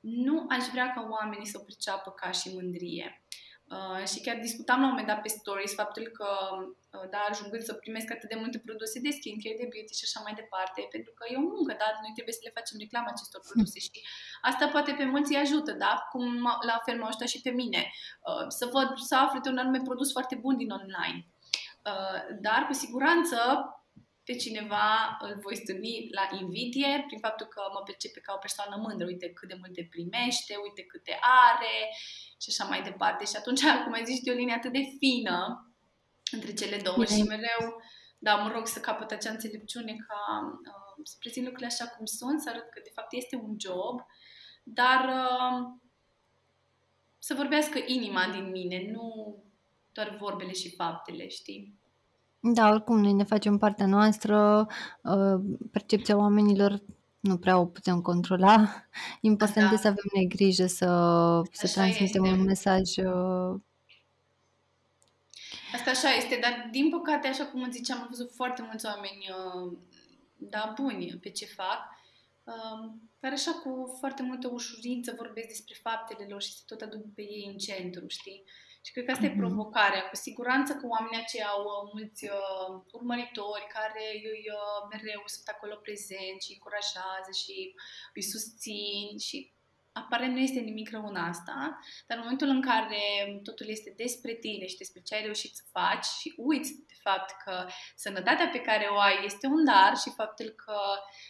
Nu aș vrea ca oamenii să o perceapă ca și mândrie. Uh, și chiar discutam la un moment dat pe stories faptul că, uh, da, ajungând să primesc atât de multe produse de skincare, de beauty și așa mai departe, pentru că e o muncă, da, noi trebuie să le facem reclamă acestor produse și asta poate pe mulți îi ajută, da, cum la fel m-a ajutat și pe mine, uh, să văd, să aflu de un anume produs foarte bun din online. Uh, dar, cu siguranță, pe cineva îl voi stârni la invidie prin faptul că mă percepe ca o persoană mândră, uite cât de multe primește, uite câte are și așa mai departe. Și atunci, cum ai zis, e o linie atât de fină între cele două și mereu, da, mă rog să capăt acea înțelepciune ca uh, să prezint lucrurile așa cum sunt, să arăt că de fapt este un job, dar uh, să vorbească inima din mine, nu doar vorbele și faptele, știi? Da, oricum noi ne facem partea noastră, uh, percepția oamenilor nu prea o putem controla. Important da. să avem noi grijă să, să transmitem este. un mesaj. Uh, Asta așa este, dar din păcate, așa cum ziceam, am văzut foarte mulți oameni uh, da, buni pe ce fac, care așa cu foarte multă ușurință vorbesc despre faptele lor și se tot aduc pe ei în centru, știi? Și cred că asta mm-hmm. e provocarea. Cu siguranță că oamenii aceia au uh, mulți uh, urmăritori care îi uh, mereu sunt acolo prezenți și îi încurajează și îi susțin și aparent nu este nimic rău în asta, dar în momentul în care totul este despre tine și despre ce ai reușit să faci și uiți de fapt că sănătatea pe care o ai este un dar și faptul că,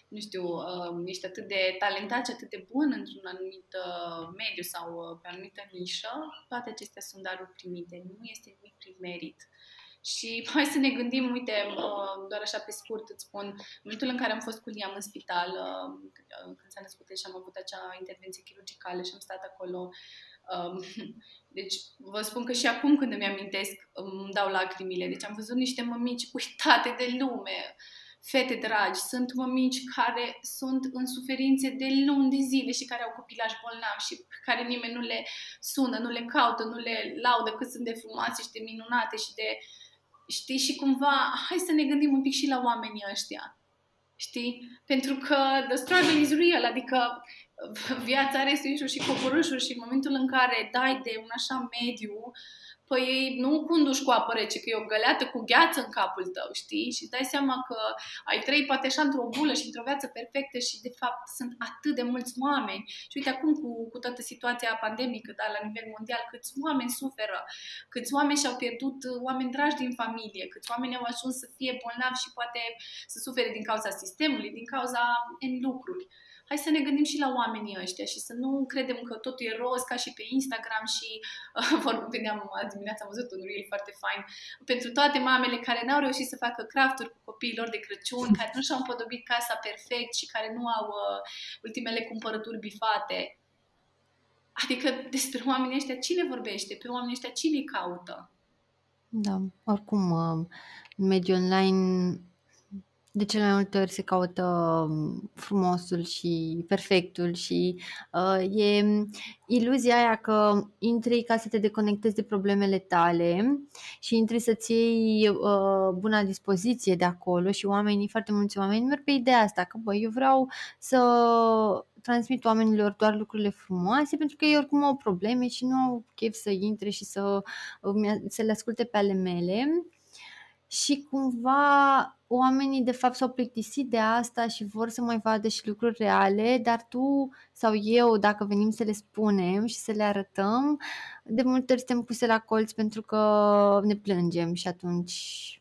nu știu, um, ești atât de talentat și atât de bun într-un anumit uh, mediu sau uh, pe anumită nișă, toate acestea sunt daruri primite. Nu este nimic prin merit. Și hai să ne gândim, uite, uh, doar așa pe scurt îți spun, în momentul în care am fost cu Liam în spital, uh, când s-a născut și am avut acea intervenție chirurgicală și am stat acolo, um, deci vă spun că și acum când îmi amintesc îmi dau lacrimile. Deci am văzut niște mămici uitate de lume, fete dragi, sunt mămici care sunt în suferințe de luni de zile și care au copilaj bolnav și care nimeni nu le sună, nu le caută, nu le laudă cât sunt de frumoase și de minunate și de uh, Știi? Și cumva, hai să ne gândim un pic și la oamenii ăștia. Știi? Pentru că the struggle is real, adică viața are sus și coborâșuri și în momentul în care dai de un așa mediu, uh, păi nu conduci cu apă rece, că e o găleată cu gheață în capul tău, știi? Și îți dai seama că ai trăit poate așa într-o bulă și într-o viață perfectă și de fapt sunt atât de mulți oameni. Și uite acum cu, cu toată situația pandemică, da, la nivel mondial, câți oameni suferă, câți oameni și-au pierdut oameni dragi din familie, câți oameni au ajuns să fie bolnavi și poate să sufere din cauza sistemului, din cauza în lucruri hai să ne gândim și la oamenii ăștia și să nu credem că totul e roz ca și pe Instagram și uh, vedeam azi dimineața am văzut un reel foarte fain pentru toate mamele care n-au reușit să facă crafturi cu copiii lor de Crăciun, care nu și-au împodobit casa perfect și care nu au uh, ultimele cumpărături bifate. Adică despre oamenii ăștia cine vorbește? Pe oamenii ăștia cine îi caută? Da, oricum, uh, mediul online de cele mai multe ori se caută um, frumosul și perfectul și uh, e iluzia aia că intri ca să te deconectezi de problemele tale și intri să-ți iei uh, buna dispoziție de acolo și oamenii, foarte mulți oameni merg pe ideea asta, că băi, eu vreau să transmit oamenilor doar lucrurile frumoase pentru că ei oricum au probleme și nu au chef să intre și să, uh, să le asculte pe ale mele. Și cumva oamenii de fapt s-au plictisit de asta și vor să mai vadă și lucruri reale, dar tu sau eu, dacă venim să le spunem și să le arătăm, de multe ori suntem puse la colț pentru că ne plângem și atunci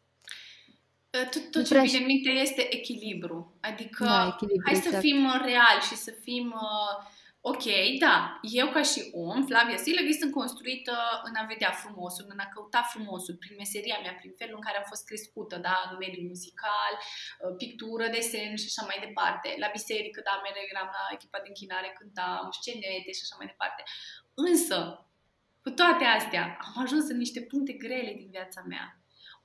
tot, tot ce vine în minte este echilibru. Adică da, echilibru, hai exact. să fim uh, reali și să fim uh, ok, da, eu ca și om, Flavia Silăghi, sunt construită în a vedea frumosul, în a căuta frumosul, prin meseria mea, prin felul în care am fost crescută, da, în mediul muzical, uh, pictură, desen și așa mai departe. La biserică, da, mereu eram la echipa de închinare, cântam, scenete și așa mai departe. Însă, cu toate astea, am ajuns în niște puncte grele din viața mea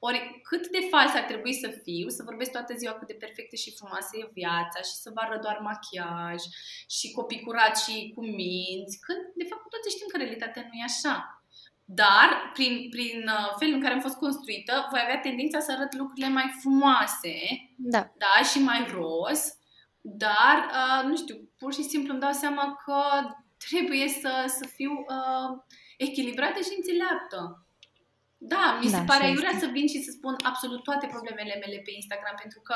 ori cât de fals ar trebui să fiu, să vorbesc toată ziua cât de perfectă și frumoasă e viața și să vară doar machiaj și copii curat și cu minți, când de fapt toți știm că realitatea nu e așa. Dar, prin, prin uh, felul în care am fost construită, voi avea tendința să arăt lucrurile mai frumoase da. Da, și mai roz, dar, uh, nu știu, pur și simplu îmi dau seama că trebuie să, să fiu uh, echilibrată și înțeleaptă. Da, mi se da, pare aiurea să vin și să spun absolut toate problemele mele pe Instagram, pentru că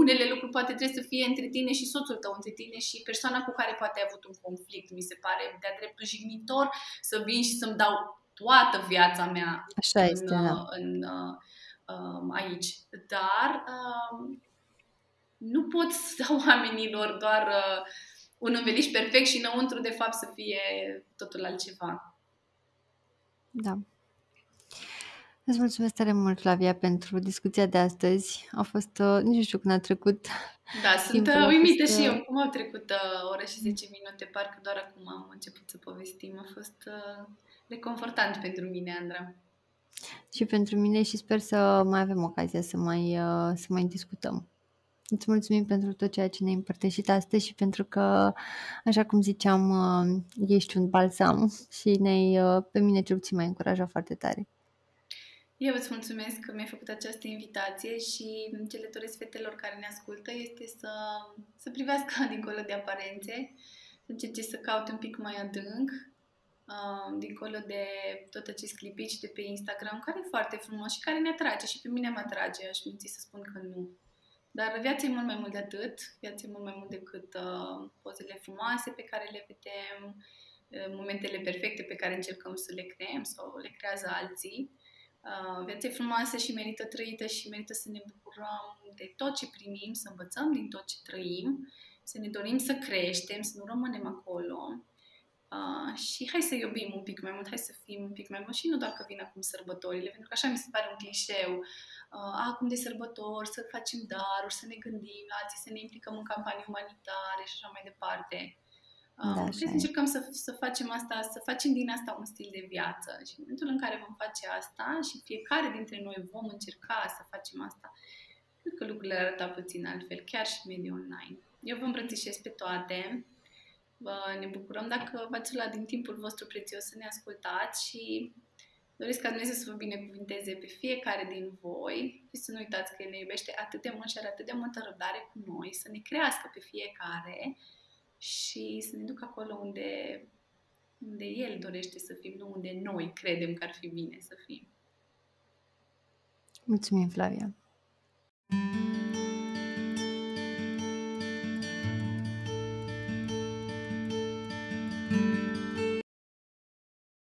unele lucruri poate trebuie să fie între tine și soțul tău, între tine și persoana cu care poate ai avut un conflict. Mi se pare de-a dreptul jignitor să vin și să-mi dau toată viața mea Așa în, este, da. în, uh, um, aici. Dar uh, nu pot să dau oamenilor doar uh, un înveliș perfect și înăuntru de fapt să fie totul altceva. Da. Îți mulțumesc tare mult, Flavia, pentru discuția de astăzi. A fost, uh, nici nu știu când a trecut. Da, sunt uh, uimită fost, și eu. Uh, cum au trecut uh, ore și 10 minute? Parcă doar acum am început să povestim. A fost uh, reconfortant pentru mine, Andra. Și pentru mine și sper să mai avem ocazia să mai, uh, să mai discutăm. Îți mulțumim pentru tot ceea ce ne-ai împărtășit astăzi și pentru că, așa cum ziceam, uh, ești un balsam și ne uh, pe mine cel puțin mai încurajat foarte tare. Eu îți mulțumesc că mi-ai făcut această invitație și ce le doresc fetelor care ne ascultă este să, să privească dincolo de aparențe, să încerce să caute un pic mai adânc, uh, dincolo de tot acest clipici de pe Instagram, care e foarte frumos și care ne atrage și pe mine mă atrage, aș minți să spun că nu. Dar viața e mult mai mult de atât, viața e mult mai mult decât uh, pozele frumoase pe care le vedem, uh, momentele perfecte pe care încercăm să le creăm sau le creează alții. Uh, viața e frumoasă și merită trăită și merită să ne bucurăm de tot ce primim, să învățăm din tot ce trăim, să ne dorim să creștem, să nu rămânem acolo. Uh, și hai să iubim un pic mai mult, hai să fim un pic mai mult și nu doar că vin acum sărbătorile, pentru că așa mi se pare un clișeu. Uh, acum de sărbători, să facem daruri, să ne gândim la alții, să ne implicăm în campanii umanitare și așa mai departe. Da, trebuie să încercăm să, să facem asta, să facem din asta un stil de viață. Și în momentul în care vom face asta și fiecare dintre noi vom încerca să facem asta, cred că lucrurile arăta puțin altfel, chiar și mediul online. Eu vă îmbrățișez pe toate. Vă, ne bucurăm dacă v-ați luat din timpul vostru prețios să ne ascultați și doresc ca Dumnezeu să vă binecuvinteze pe fiecare din voi și să nu uitați că ne iubește atât de mult și are atât de multă răbdare cu noi, să ne crească pe fiecare și să ne ducă acolo unde, unde El dorește să fim, nu unde noi credem că ar fi bine să fim. Mulțumim, Flavia! thank you